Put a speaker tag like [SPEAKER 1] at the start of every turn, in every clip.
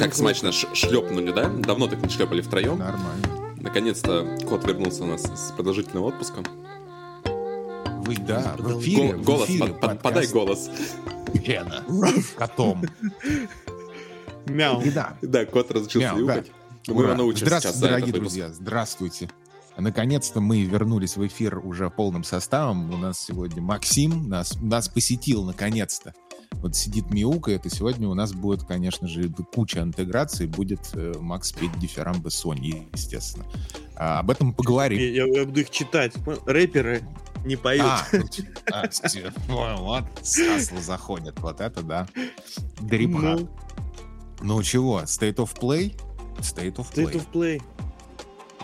[SPEAKER 1] Как смачно ш- шлепнули, да? Давно так не шлепали втроем.
[SPEAKER 2] Нормально.
[SPEAKER 1] Наконец-то кот вернулся у нас с продолжительного отпуска.
[SPEAKER 2] Вы, да, в эфире,
[SPEAKER 1] Го-
[SPEAKER 2] в
[SPEAKER 1] голос,
[SPEAKER 2] эфире
[SPEAKER 1] под- под- подай голос.
[SPEAKER 2] Гена. Котом.
[SPEAKER 3] Мяу.
[SPEAKER 2] Да.
[SPEAKER 1] Да, кот разучился
[SPEAKER 2] Мяу, да.
[SPEAKER 1] мяукать. Ну, Мы его научим
[SPEAKER 2] Здравствуйте,
[SPEAKER 1] сейчас
[SPEAKER 2] дорогие друзья, здравствуйте. Наконец-то мы вернулись в эфир уже полным составом. У нас сегодня Максим нас, нас посетил наконец-то. Вот сидит мяукает, и сегодня у нас будет, конечно же, куча интеграций. Будет э, Макс петь дифирамбы Сони, естественно. А, об этом поговорим.
[SPEAKER 3] Я, я буду их читать. Рэперы не поют.
[SPEAKER 2] А, тут- а, вот, Сасла заходит. Вот это да. Дрипха.
[SPEAKER 3] Ну,
[SPEAKER 2] Ну чего, State of Play? State of
[SPEAKER 3] State
[SPEAKER 2] Play.
[SPEAKER 3] of Play.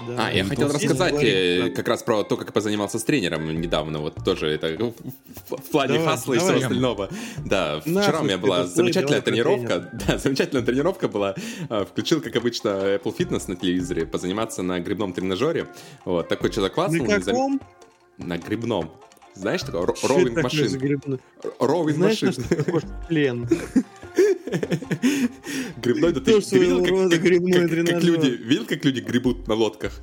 [SPEAKER 3] Да.
[SPEAKER 1] А, я
[SPEAKER 2] Ну,
[SPEAKER 1] хотел рассказать
[SPEAKER 3] здесь
[SPEAKER 1] э, как раз про то, как я позанимался с тренером недавно. Вот тоже это в, в- плане
[SPEAKER 3] Давай,
[SPEAKER 1] хасла и
[SPEAKER 3] давай.
[SPEAKER 1] всего остального. Да, вчера
[SPEAKER 3] Нахуй
[SPEAKER 1] у меня была замечательная тренировка. Да, замечательная тренировка была. А, Включил, как обычно, Apple Fitness на телевизоре, позаниматься на грибном тренажере. Вот, такой что-то классный.
[SPEAKER 3] На каком?
[SPEAKER 1] На грибном. Знаешь, такой ро-
[SPEAKER 3] Что
[SPEAKER 1] роулинг
[SPEAKER 3] это такое
[SPEAKER 1] машин.
[SPEAKER 3] грибной?
[SPEAKER 1] Роулинг
[SPEAKER 3] Знаешь, на
[SPEAKER 1] машин.
[SPEAKER 3] что похож плен?
[SPEAKER 1] Грибной, да ты, ты видел, как, как- как- как люди, видел, как люди гребут на лодках?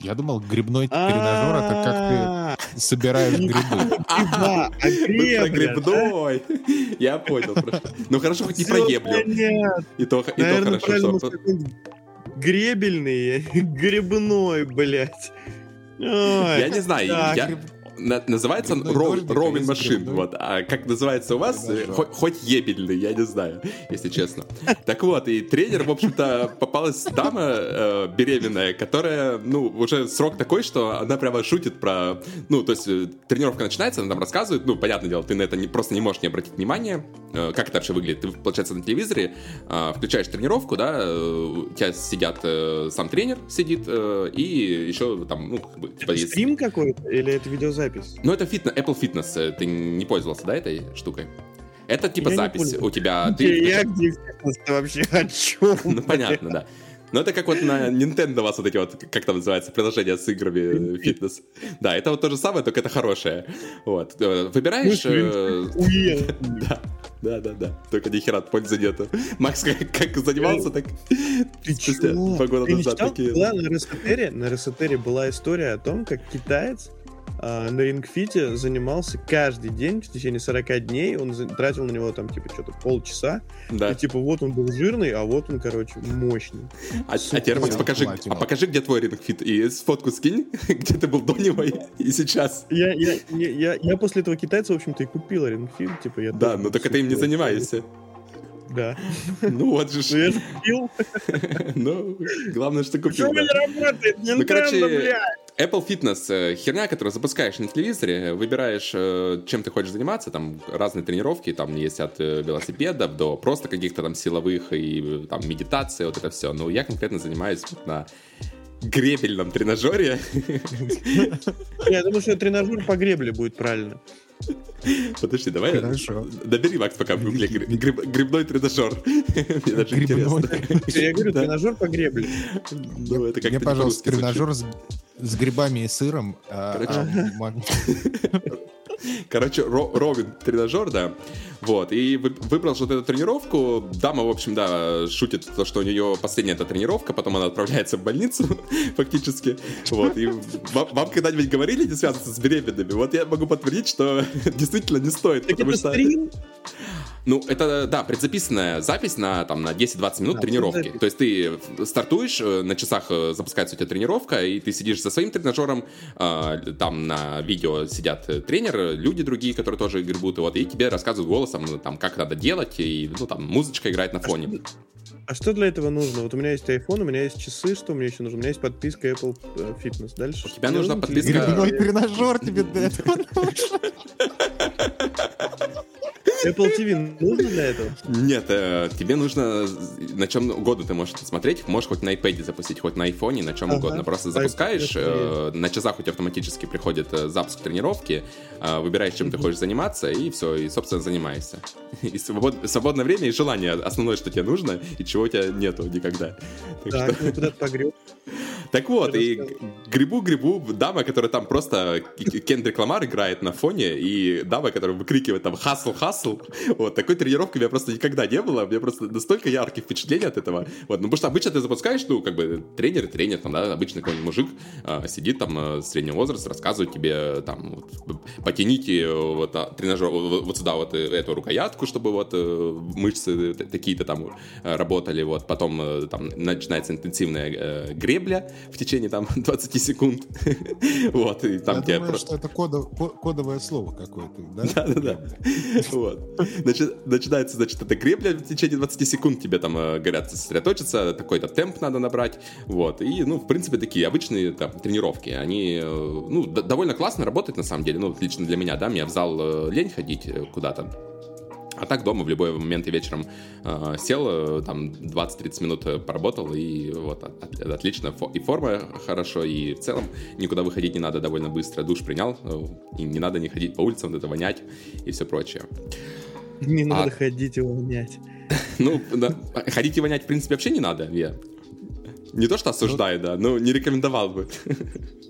[SPEAKER 2] Я думал, грибной тренажер это как ты собираешь грибы.
[SPEAKER 3] гриба, а
[SPEAKER 1] Мы про грибной. Я понял. Ну хорошо, хоть не про еблю. И то, и то
[SPEAKER 3] Наверное,
[SPEAKER 1] хорошо,
[SPEAKER 3] гребельный, грибной, блядь. Ой,
[SPEAKER 1] Я не знаю,
[SPEAKER 3] так,
[SPEAKER 1] я... на- называется он роуминг
[SPEAKER 2] есть
[SPEAKER 1] машин, вот. А как называется у вас?
[SPEAKER 2] Тренажер.
[SPEAKER 1] Хоть, хоть ебельный, я не знаю, если честно. Так вот, и тренер, в общем-то, попалась дама э, беременная, которая, ну, уже срок такой, что она прямо шутит про... Ну, то есть э, тренировка начинается, она там рассказывает, ну, понятное дело, ты на это не, просто не можешь не обратить внимания, э, как это вообще выглядит. Ты, получается, на телевизоре э, включаешь тренировку, да, э, у тебя сидят, э, сам тренер сидит, э, и еще там, ну, как бы, типа, есть-
[SPEAKER 3] Стрим какой-то или это видеозапись?
[SPEAKER 1] Ну, это фитнес, Apple Fitness. э, Ты не пользовался, да, этой штукой? Это типа
[SPEAKER 3] Я
[SPEAKER 1] запись у тебя.
[SPEAKER 3] Где
[SPEAKER 1] Ты,
[SPEAKER 3] я, где фитнес вообще о чем?
[SPEAKER 1] ну, понятно, да. Но это как вот на Nintendo у вас вот эти вот, как там называется, приложения с играми э, фитнес. Да, это вот то же самое, только это хорошее. Вот. Э, Выбираешь... Да, да, да, да. Только ни хера пользы нету. Макс как, как занимался, так
[SPEAKER 3] Ты
[SPEAKER 1] спустя два года
[SPEAKER 3] Ты
[SPEAKER 1] назад такие...
[SPEAKER 3] Была на Ресетере, на Ресетере была история о том, как китаец на рингфите занимался каждый день в течение 40 дней. Он за- тратил на него там, типа, что-то полчаса.
[SPEAKER 1] Да.
[SPEAKER 3] И, типа, вот он был жирный, а вот он, короче, мощный.
[SPEAKER 1] А, а теперь, Макс, покажи, а покажи, где твой Ring Fit. И фотку скинь, где ты был до него и, и сейчас.
[SPEAKER 3] Я, я, я, я, я после этого китайца, в общем-то, и купил Ring Fit. Типа, я
[SPEAKER 1] Да, но только ты им не занимаешься.
[SPEAKER 3] Да.
[SPEAKER 1] Ну вот же.
[SPEAKER 3] Ну, я купил.
[SPEAKER 1] Ну, главное, что
[SPEAKER 3] Почему
[SPEAKER 1] купил.
[SPEAKER 3] не
[SPEAKER 1] да.
[SPEAKER 3] работает?
[SPEAKER 1] Ну,
[SPEAKER 3] Nintendo,
[SPEAKER 1] короче,
[SPEAKER 3] блядь!
[SPEAKER 1] Apple Fitness э, херня, которую запускаешь на телевизоре, выбираешь, э, чем ты хочешь заниматься, там разные тренировки, там есть от э, велосипедов до просто каких-то там силовых и там медитации, вот это все. Но я конкретно занимаюсь на гребельном тренажере.
[SPEAKER 3] Я думаю, что тренажер по гребле будет правильно.
[SPEAKER 1] Подожди, давай.
[SPEAKER 2] Хорошо.
[SPEAKER 1] Набери, Макс, пока в гугле гри- гриб- грибной тренажер. Мне даже
[SPEAKER 2] Грибной.
[SPEAKER 1] интересно.
[SPEAKER 3] Я говорю,
[SPEAKER 1] Да.
[SPEAKER 3] тренажер по гребле.
[SPEAKER 1] Ну, это как-то
[SPEAKER 2] Мне,
[SPEAKER 1] не
[SPEAKER 2] пожалуйста, тренажер с, с грибами и сыром. а,
[SPEAKER 1] Короче.
[SPEAKER 2] а, маг-
[SPEAKER 1] Короче, ро- ровен тренажер, да. Вот, и вы- выбрал вот эту тренировку. Дама, в общем, да, шутит то, что у нее последняя эта тренировка, потом она отправляется в больницу, фактически. Вот, и вам, вам когда-нибудь говорили не связываться с беременными? Вот я могу подтвердить, что действительно не стоит,
[SPEAKER 3] Так
[SPEAKER 1] потому
[SPEAKER 3] это
[SPEAKER 1] что...
[SPEAKER 3] стрим?
[SPEAKER 1] Ну, это, да, предзаписанная запись на, там, на 10-20 минут
[SPEAKER 3] Да,
[SPEAKER 1] тренировки. То есть ты стартуешь, э, на часах э, запускается у тебя тренировка, и ты сидишь за своим тренажером, э, там на видео сидят э, тренеры, люди другие, которые тоже гребут, и вот, и тебе рассказывают голосом, ну, там, как надо делать, и, ну, там, музычка играет на фоне.
[SPEAKER 3] А что для этого нужно? Вот у меня есть iPhone, у меня есть часы, что мне еще нужно? У меня есть подписка Apple э, Fitness. Дальше.
[SPEAKER 1] У тебя нужна подписка-.
[SPEAKER 2] Грибной тренажер тебе для этого нужен.
[SPEAKER 3] Apple TV нужно для этого?
[SPEAKER 1] Нет, э, тебе нужно на чем угодно ты можешь смотреть. Можешь хоть на iPad запустить, хоть на iPhone, на чем угодно. Просто запускаешь, э, на часах у тебя автоматически приходит э, запуск тренировки, э, выбираешь, чем ты хочешь заниматься, и все, и, собственно, занимаешься. И свобод- свободное время и желание основное, что тебе нужно, и чего у тебя нету никогда. Так
[SPEAKER 3] ну куда-то погреб.
[SPEAKER 1] Так вот, и грибу-грибу дама, которая там просто Кендрик Ламар играет на фоне, и дама, которая выкрикивает там «хасл, хасл», вот, такой тренировки у меня просто никогда не было, у меня просто настолько яркие впечатления от этого, вот, ну, потому что обычно ты запускаешь, ну, как бы, тренер, тренер, там, да, обычный какой-нибудь мужик а, сидит там э, среднего возраста, рассказывает тебе, там, вот, потяните вот, а, тренажер, вот, вот сюда вот э, эту рукоятку, чтобы вот э, мышцы такие-то там работали, вот, потом там начинается интенсивная э, гребля в течение там 20 секунд, вот, и там
[SPEAKER 2] Я
[SPEAKER 1] тебе...
[SPEAKER 2] думаю, что это кодов, кодовое слово какое-то, да?
[SPEAKER 1] Да-да-да, вот. Начинается, значит, эта гребля в течение 20 секунд, тебе там говорят сосредоточиться, такой-то темп надо набрать, вот, и, ну, в принципе, такие обычные там тренировки, они, ну, довольно классно работают, на самом деле, ну, лично для меня, да, мне в зал лень ходить куда-то, а так дома в любой момент я вечером э, сел, э, там 20-30 минут э, поработал, и вот от, отлично. И форма хорошо, и в целом никуда выходить не надо довольно быстро. Душ принял, э, и не надо не ходить по улицам, это вонять и все прочее.
[SPEAKER 3] Не надо а... ходить и вонять.
[SPEAKER 1] Ну, да, ходить и вонять, в принципе, вообще не надо. Я не то что осуждаю, ну... да, но не рекомендовал бы.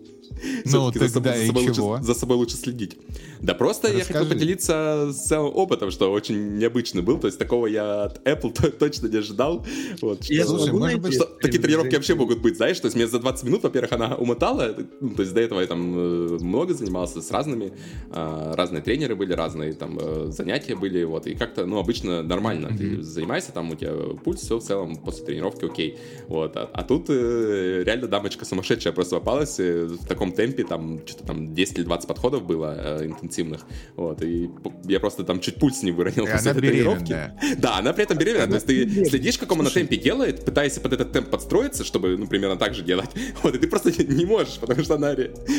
[SPEAKER 2] Ну, тогда за собой, и
[SPEAKER 1] собой
[SPEAKER 2] чего?
[SPEAKER 1] Лучше, за собой лучше следить. Да просто Расскажи. я хотел поделиться с опытом, что очень необычный был. То есть такого я от Apple точно не ожидал. Вот,
[SPEAKER 3] я что, Слушай, может быть,
[SPEAKER 1] что такие тренировки вообще могут быть, знаешь, то есть мне за 20 минут, во-первых, она умотала, ну, то есть до этого я там э, много занимался с разными, а, разные тренеры были, разные там э, занятия были, вот, и как-то, ну, обычно нормально, mm-hmm. ты занимаешься, там у тебя пульс, все в целом после тренировки окей, вот, а, а тут э, реально дамочка сумасшедшая просто попалась в таком темпе, там, что-то там 10 или 20 подходов было интенсивных, вот, и я просто там чуть пульс не выронил
[SPEAKER 2] и после этой тренировки.
[SPEAKER 1] Да, она при этом беременная, то есть ты следишь, как она темпе делает, пытаешься под этот темп подстроиться, чтобы, ну, примерно так же делать, вот, и ты просто не можешь, потому что она,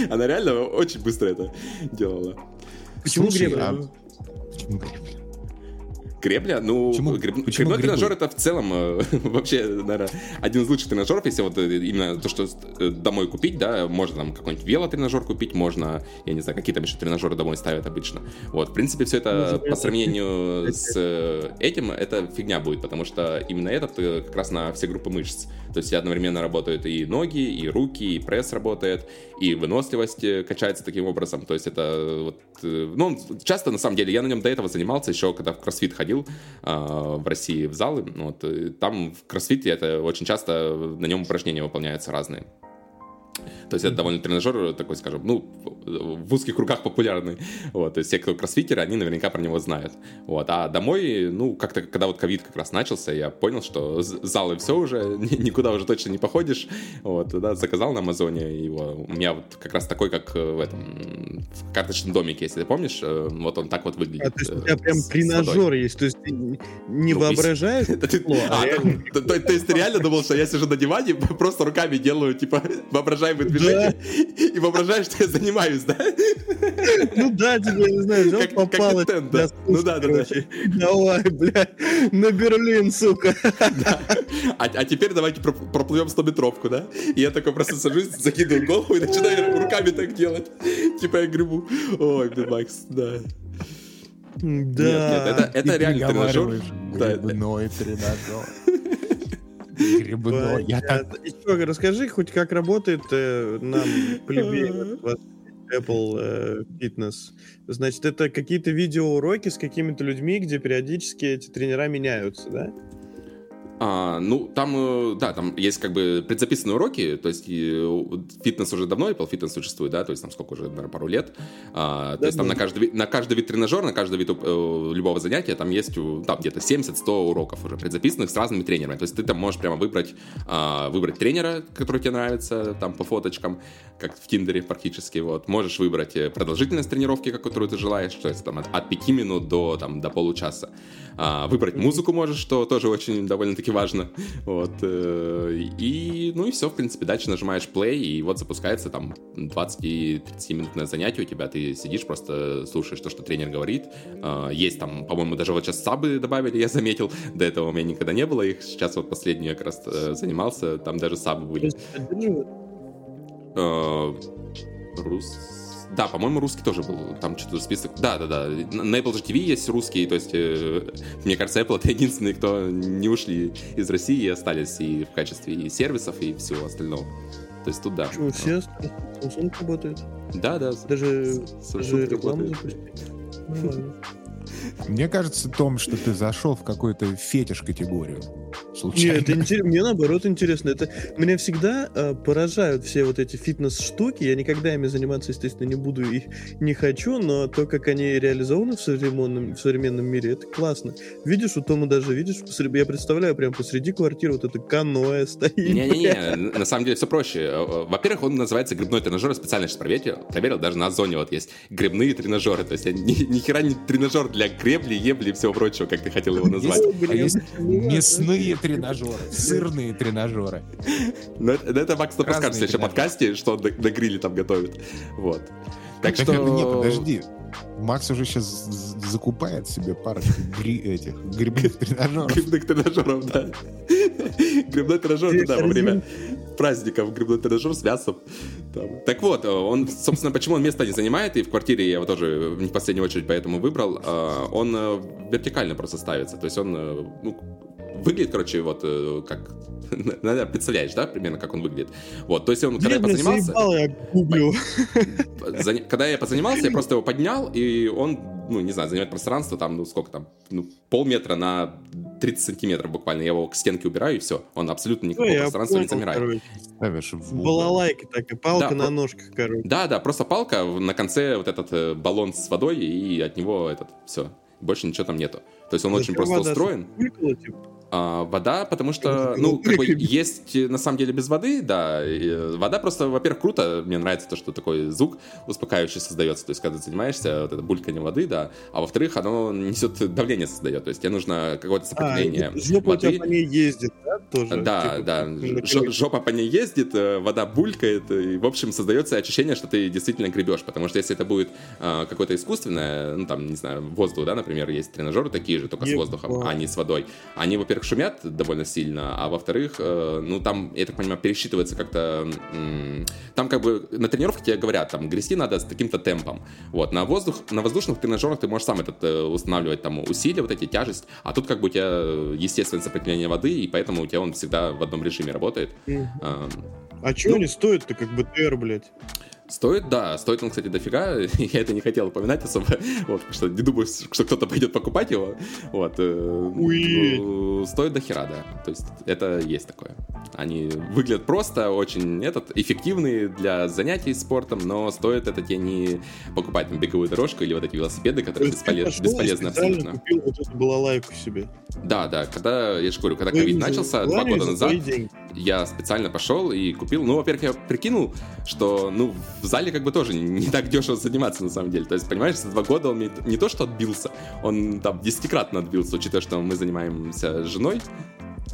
[SPEAKER 1] она реально очень быстро это делала.
[SPEAKER 3] Почему гребля? А...
[SPEAKER 1] Почему гребля? Гребля? Ну, Почему, греб... Почему грибной тренажер это в целом э, вообще, наверное, один из лучших тренажеров, если вот э, именно то, что э, домой купить, да, можно там какой-нибудь велотренажер купить, можно, я не знаю, какие там еще тренажеры домой ставят обычно. Вот, в принципе, все это по сравнению с этим, это фигня будет, потому что именно этот как раз на все группы мышц. То есть одновременно работают и ноги, и руки, и пресс работает, и выносливость качается таким образом. То есть это вот, ну, часто, на самом деле, я на нем до этого занимался еще, когда в кроссфит ходил, ходил э, в России в залы. Вот, там в кроссфите это очень часто на нем упражнения выполняются разные. То есть это довольно тренажер такой, скажем, ну, в узких кругах популярный. Вот, то есть те, кто кроссфитеры, они наверняка про него знают. Вот, а домой, ну, как-то, когда вот ковид как раз начался, я понял, что залы все уже, никуда уже точно не походишь. Вот, да, заказал на Амазоне его. У меня вот как раз такой, как в этом, в карточном домике, если ты помнишь, э, вот он так вот выглядит. А,
[SPEAKER 3] то есть у тебя прям тренажер есть, то есть ты не ну, воображаешь?
[SPEAKER 1] А, то есть ты реально думал, что я сижу на диване, просто руками делаю, типа, воображаемый движение и воображаешь, что я занимаюсь, да?
[SPEAKER 3] Ну да, тебе, не знаю, взял,
[SPEAKER 1] как, попал. Как да. Ну да, да, да.
[SPEAKER 3] Давай, бля, на Берлин, сука.
[SPEAKER 1] Да. А, а теперь давайте проплывем 100-метровку, да? И я такой просто сажусь, закидываю голову и начинаю руками так делать. Типа я грибу. Ой, Макс, да.
[SPEAKER 3] Да. Нет, нет,
[SPEAKER 1] это, это реально тренажер.
[SPEAKER 2] Грибной тренажер. Грибной.
[SPEAKER 3] Я так... Еще расскажи хоть как работает э, нам плебеям Apple э, Fitness. Значит, это какие-то видеоуроки с какими-то людьми, где периодически эти тренера меняются, да?
[SPEAKER 1] А, ну, там, э, да, там есть как бы предзаписанные уроки, то есть фитнес уже давно, Apple Fitness существует, да, то есть там сколько уже, наверное, пару лет. А, то да, есть там на каждый, на каждый вид тренажера, на каждый вид э, любого занятия там есть там где-то 70-100 уроков уже предзаписанных с разными тренерами. То есть ты там можешь прямо выбрать, а, выбрать тренера, который тебе нравится, там по фоточкам, как в Тиндере практически, вот. Можешь выбрать э, продолжительность тренировки, которую ты желаешь, то есть там от, от 5 минут до, там, до получаса. А, выбрать музыку можешь, что тоже очень довольно-таки важно. Вот. Э, и, ну и все, в принципе, дальше нажимаешь play, и вот запускается там 20-30 минутное занятие у тебя, ты сидишь, просто слушаешь то, что тренер говорит. А, есть там, по-моему, даже вот сейчас сабы добавили, я заметил, до этого у меня никогда не было их, сейчас вот последний я как раз э, занимался, там даже сабы были. Э, Рус... Да, по-моему, русский тоже был. Там что-то список. Да, да, да. На Apple же TV есть русский. То есть, э, мне кажется, Apple это единственный, кто не ушли из России и остались и в качестве и сервисов, и всего остального. То есть тут да.
[SPEAKER 3] Почему все Samsung работает?
[SPEAKER 1] Да, да.
[SPEAKER 3] Даже, даже рекламу запустить. Ну.
[SPEAKER 2] Мне кажется, Том, что ты зашел в какую-то фетиш-категорию. Случайно.
[SPEAKER 3] это интерес- мне наоборот интересно. Это меня всегда э, поражают все вот эти фитнес-штуки. Я никогда ими заниматься, естественно, не буду и не хочу, но то, как они реализованы в современном, в современном мире, это классно. Видишь, у Тома даже, видишь, посреди- я представляю, прям посреди квартиры вот это каноэ стоит.
[SPEAKER 1] Не-не-не, на самом деле все проще. Э, Во-первых, он называется грибной тренажер, специально сейчас проверил, проверил, даже на Озоне вот есть грибные тренажеры, то есть ни, ни хера не тренажер для гребли, ебли и всего прочего, как ты хотел его назвать.
[SPEAKER 2] А есть мясные тренажеры, сырные тренажеры.
[SPEAKER 1] Но это, это Макс Топоскар в
[SPEAKER 2] Разные
[SPEAKER 1] следующем подкасте, что он на, на гриле там готовит. Вот. Так что...
[SPEAKER 2] Не, подожди. Макс уже сейчас закупает себе парочку гри- этих грибных тренажеров.
[SPEAKER 1] Грибных тренажеров, да. Грибной тренажер, да, во время праздников грибной тренажер с мясом. Там. Так вот, он, собственно, почему он место не занимает, и в квартире я его тоже не в последнюю очередь поэтому выбрал, э, он э, вертикально просто ставится. То есть он э, ну, выглядит, короче, вот э, как... Наверное, представляешь, да, примерно, как он выглядит. Вот, то есть он, когда я позанимался...
[SPEAKER 3] заебал, я гуглю.
[SPEAKER 1] Когда я позанимался, я просто его поднял, и он, ну, не знаю, занимает пространство там, ну, сколько там, ну, полметра на 30 сантиметров буквально. Я его к стенке убираю, и все. Он абсолютно никакого
[SPEAKER 3] Ну,
[SPEAKER 1] пространства не
[SPEAKER 3] понял,
[SPEAKER 1] замирает.
[SPEAKER 3] короче.
[SPEAKER 2] Ставишь в.
[SPEAKER 3] Балалайка такая, палка
[SPEAKER 1] Да,
[SPEAKER 3] на
[SPEAKER 1] про-
[SPEAKER 3] ножках, короче.
[SPEAKER 1] Да, да, просто палка, на конце вот этот э, баллон с водой, и от него этот, все. Больше ничего там нету. То есть он очень
[SPEAKER 3] Зачем
[SPEAKER 1] просто
[SPEAKER 3] вода?
[SPEAKER 1] устроен.
[SPEAKER 3] Булькала, типа?
[SPEAKER 1] А, вода, потому что, ну, как бы есть на самом деле без воды, да. и, вода просто, во-первых, круто. Мне нравится то, что такой звук успокаивающий создается. То есть, когда ты занимаешься, вот это бульканье воды, да. А во-вторых, оно несет давление создает. То есть, тебе нужно какое-то
[SPEAKER 3] А,
[SPEAKER 1] сопротивление
[SPEAKER 3] и жопа у тебя
[SPEAKER 1] воды.
[SPEAKER 3] по ней ездит, да, тоже?
[SPEAKER 1] Да,
[SPEAKER 3] Типа,
[SPEAKER 1] да, Ж- жопа по ней ездит, э, вода булькает, и, в общем, создается ощущение, что ты действительно гребешь, потому что если это будет э, какое-то искусственное, ну, там, не знаю, воздух, да, например, есть тренажеры такие же, только с
[SPEAKER 3] Ебать.
[SPEAKER 1] воздухом, а не с водой. Они, во-первых, шумят довольно сильно, а во-вторых, э, ну, там, я так понимаю, пересчитывается как-то, там как бы на тренировке тебе говорят, там, грести надо с таким-то темпом, вот, на воздух, на воздушных тренажерах ты можешь сам этот э, устанавливать, там, усилия, вот эти, тяжесть, а тут как бы у тебя э, естественное сопротивление воды, и поэтому у тебя он всегда в одном режиме работает. Эм,
[SPEAKER 3] А чё
[SPEAKER 1] Ну-
[SPEAKER 3] они стоят-то, как БТР, блядь?
[SPEAKER 1] Стоит, да, стоит он, кстати, дофига. Я это не хотел упоминать особо, вот, потому что не думаю, что кто-то пойдет покупать его. Вот. э,
[SPEAKER 3] Уи.
[SPEAKER 1] ну, Стоит до хера, да. То есть это есть такое. Они выглядят просто, очень этот, эффективные для занятий спортом, но стоит это тебе не покупать там беговую дорожку или вот эти велосипеды,
[SPEAKER 3] То
[SPEAKER 1] которые бесполез- бесполезны абсолютно.
[SPEAKER 3] купил вот эту балалайку себе.
[SPEAKER 1] Да, да, когда, я же говорю, когда
[SPEAKER 3] Твои
[SPEAKER 1] ковид начался, два года
[SPEAKER 3] за
[SPEAKER 1] назад,
[SPEAKER 3] деньги.
[SPEAKER 1] Я специально пошел и купил. Ну, во-первых, я прикинул, что, ну, в зале как бы тоже не так дешево заниматься, на самом деле. То есть, понимаешь, за два года он мне не то, что отбился, он там десятикратно отбился, учитывая, что мы занимаемся женой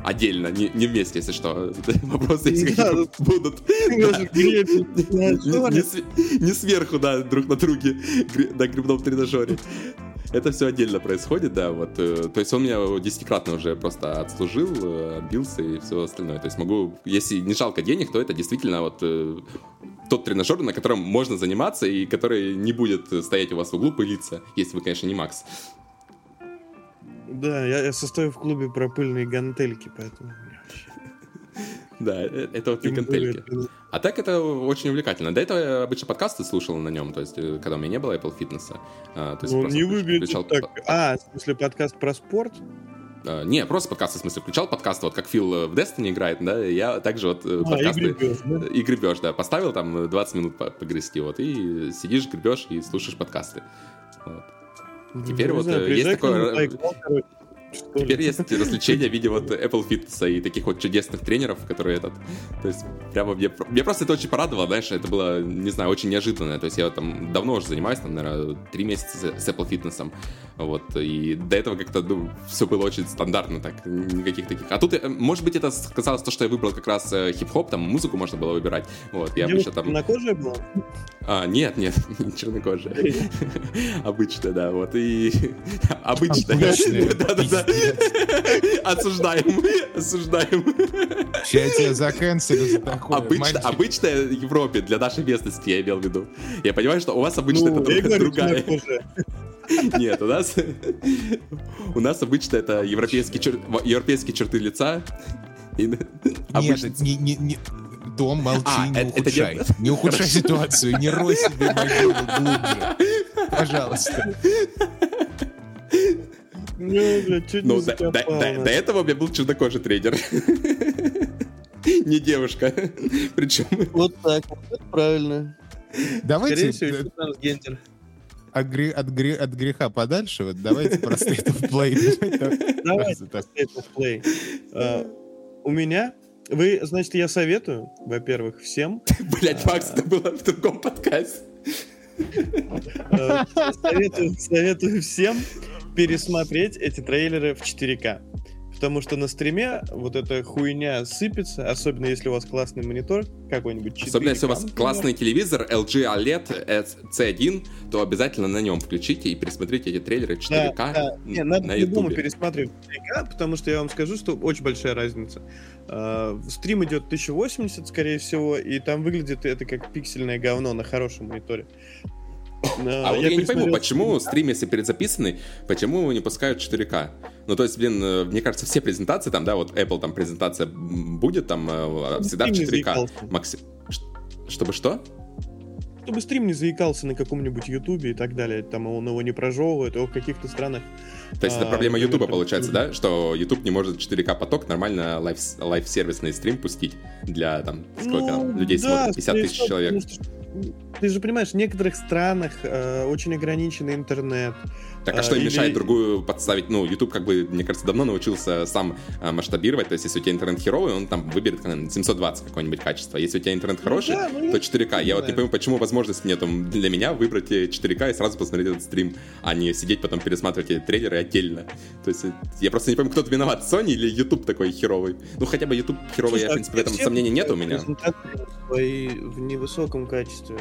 [SPEAKER 1] отдельно, не, не вместе, если что. Вопросы, если
[SPEAKER 3] Да,
[SPEAKER 1] будут. Не, не- не св- не сверху, да, друг на друге на грибном тренажере. Это все отдельно происходит, да, вот. э, То есть он меня десятикратно уже просто отслужил, э, отбился и все остальное. То есть могу, если не жалко денег, то это действительно вот э, тот тренажер, на котором можно заниматься и который не будет стоять у вас в углу пылиться, если вы, конечно, не Макс.
[SPEAKER 3] Да, я, я состою в клубе про пыльные гантельки, поэтому...
[SPEAKER 1] Да, э, это вот
[SPEAKER 3] это-
[SPEAKER 1] А так это очень увлекательно. До этого я обычно подкасты слушал на нем, то есть э, когда у меня не было Apple Fitness. а, То есть
[SPEAKER 3] Ну, не выглядит
[SPEAKER 1] включал
[SPEAKER 3] так. А, в смысле, подкаст про спорт?
[SPEAKER 1] А, Не, просто подкасты, в смысле, включал подкасты, вот как Фил э, в Destiny играет, да, я также вот
[SPEAKER 3] А, и
[SPEAKER 1] подкасты...
[SPEAKER 3] да?
[SPEAKER 1] И гребешь, да, поставил там э, 20 минут по- погрести, вот, и сидишь, гребешь и слушаешь подкасты. Вот. Теперь
[SPEAKER 3] Ну,
[SPEAKER 1] вот,
[SPEAKER 3] знаю,
[SPEAKER 1] есть
[SPEAKER 3] приезжай к что ли.
[SPEAKER 1] Теперь есть развлечения в виде вот Apple Fitness и таких вот чудесных тренеров, которые этот... То есть прямо мне... Мне просто это очень порадовало, знаешь, это было, не знаю, очень неожиданно. То есть я там давно уже занимаюсь, там, наверное, три месяца с Apple Fitness. Вот, и до этого как-то, ну, все было очень стандартно, так, никаких таких... А тут, э, может быть, это сказалось то, что я выбрал как раз э, хип-хоп, там музыку можно было выбирать. Вот, я обычно там...
[SPEAKER 3] темнокожая была?
[SPEAKER 1] А, нет, нет, не чернокожая. Обычная, да, вот, и... Обычная.
[SPEAKER 2] Обычная,
[SPEAKER 1] Да-да-да. Осуждаем, осуждаем.
[SPEAKER 2] Сейчас я тебя заканцелю за такое.
[SPEAKER 1] Обычно, обычная в Европе, для нашей местности я имел в виду. Я понимаю, что у вас обычно
[SPEAKER 3] Ну,
[SPEAKER 1] это другая. Нет, у нас... У нас обычно это европейские, чер- европейские черты лица. И
[SPEAKER 2] Нет,
[SPEAKER 1] обычно...
[SPEAKER 2] это не, не, не- Том, молчи,
[SPEAKER 1] А,
[SPEAKER 2] не
[SPEAKER 1] это- это
[SPEAKER 2] ухудшай.
[SPEAKER 1] не-
[SPEAKER 2] Не ухудшай ситуацию, не рой себе могилу глубже. Пожалуйста.
[SPEAKER 3] Ну, бля, чуть
[SPEAKER 1] Ну,
[SPEAKER 3] не
[SPEAKER 1] до, до- до-
[SPEAKER 3] нас.
[SPEAKER 1] до этого у меня был чернокожий тренер. Не девушка. Причем...
[SPEAKER 3] Вот так, это правильно.
[SPEAKER 2] Давайте
[SPEAKER 3] Скорее всего, трансгендер.
[SPEAKER 2] От, гре- от гре- от греха подальше, вот давайте про State of Play.
[SPEAKER 3] Давайте. State of Play. А, У меня... Вы, значит, я советую, во-первых, всем
[SPEAKER 1] Блять, Макс, это было в другом подкасте.
[SPEAKER 3] Советую, советую всем пересмотреть эти трейлеры в 4К. Потому что на стриме вот эта хуйня сыпется, особенно если у вас классный монитор, какой-нибудь 4К.
[SPEAKER 1] Особенно если у вас классный телевизор LG OLED C1, то обязательно на нем включите и пересмотрите эти трейлеры в 4К
[SPEAKER 3] Да, да. Не, надо
[SPEAKER 1] на ютубе.
[SPEAKER 3] пересматривать в 4К, потому что я вам скажу, что очень большая разница. Э, Стрим идет 1080, скорее всего, и там выглядит это как пиксельное говно на хорошем мониторе.
[SPEAKER 1] А вот я, не пойму, почему стрим, если перезаписанный, почему его не пускают 4К? Ну, то есть, блин, э, мне кажется, все презентации там, да, вот Apple там презентация будет там э, всегда в
[SPEAKER 3] стрим не
[SPEAKER 1] 4К.
[SPEAKER 3] заикался.
[SPEAKER 1] Макси... Чтобы что?
[SPEAKER 3] Чтобы стрим не заикался на каком-нибудь ютубе и так далее, там он его не прожевывает, его в каких-то странах.
[SPEAKER 1] То есть это
[SPEAKER 3] А,
[SPEAKER 1] проблема
[SPEAKER 3] например,
[SPEAKER 1] Ютуба
[SPEAKER 3] там-
[SPEAKER 1] получается, да? Что YouTube не может 4К поток нормально live, live-сервисный стрим пустить для там сколько там
[SPEAKER 3] Ну,
[SPEAKER 1] людей
[SPEAKER 3] да,
[SPEAKER 1] смотрит? 50
[SPEAKER 3] скорее
[SPEAKER 1] тысяч человек.
[SPEAKER 3] потому что, Ты же понимаешь, в некоторых странах э, очень ограниченный интернет.
[SPEAKER 1] Так а
[SPEAKER 3] а,
[SPEAKER 1] что им мешает другую подставить? Ну, YouTube, как бы, мне кажется, давно научился сам а, масштабировать. То есть, если у тебя интернет херовый, он там выберет наверное, 720 какое-нибудь качество. Если у тебя интернет хороший,
[SPEAKER 3] да, ну,
[SPEAKER 1] то 4К. Я вот не пойму, почему возможности нету для меня выбрать э, 4К и сразу посмотреть этот стрим, а не сидеть потом пересматривать эти трейлеры отдельно. То есть, э, я просто не пойму, кто-то виноват, Sony или YouTube такой херовый. Ну, хотя бы YouTube херовый, я, в
[SPEAKER 3] а
[SPEAKER 1] принципе, в этом сомнений нет у меня.
[SPEAKER 3] в невысоком качестве.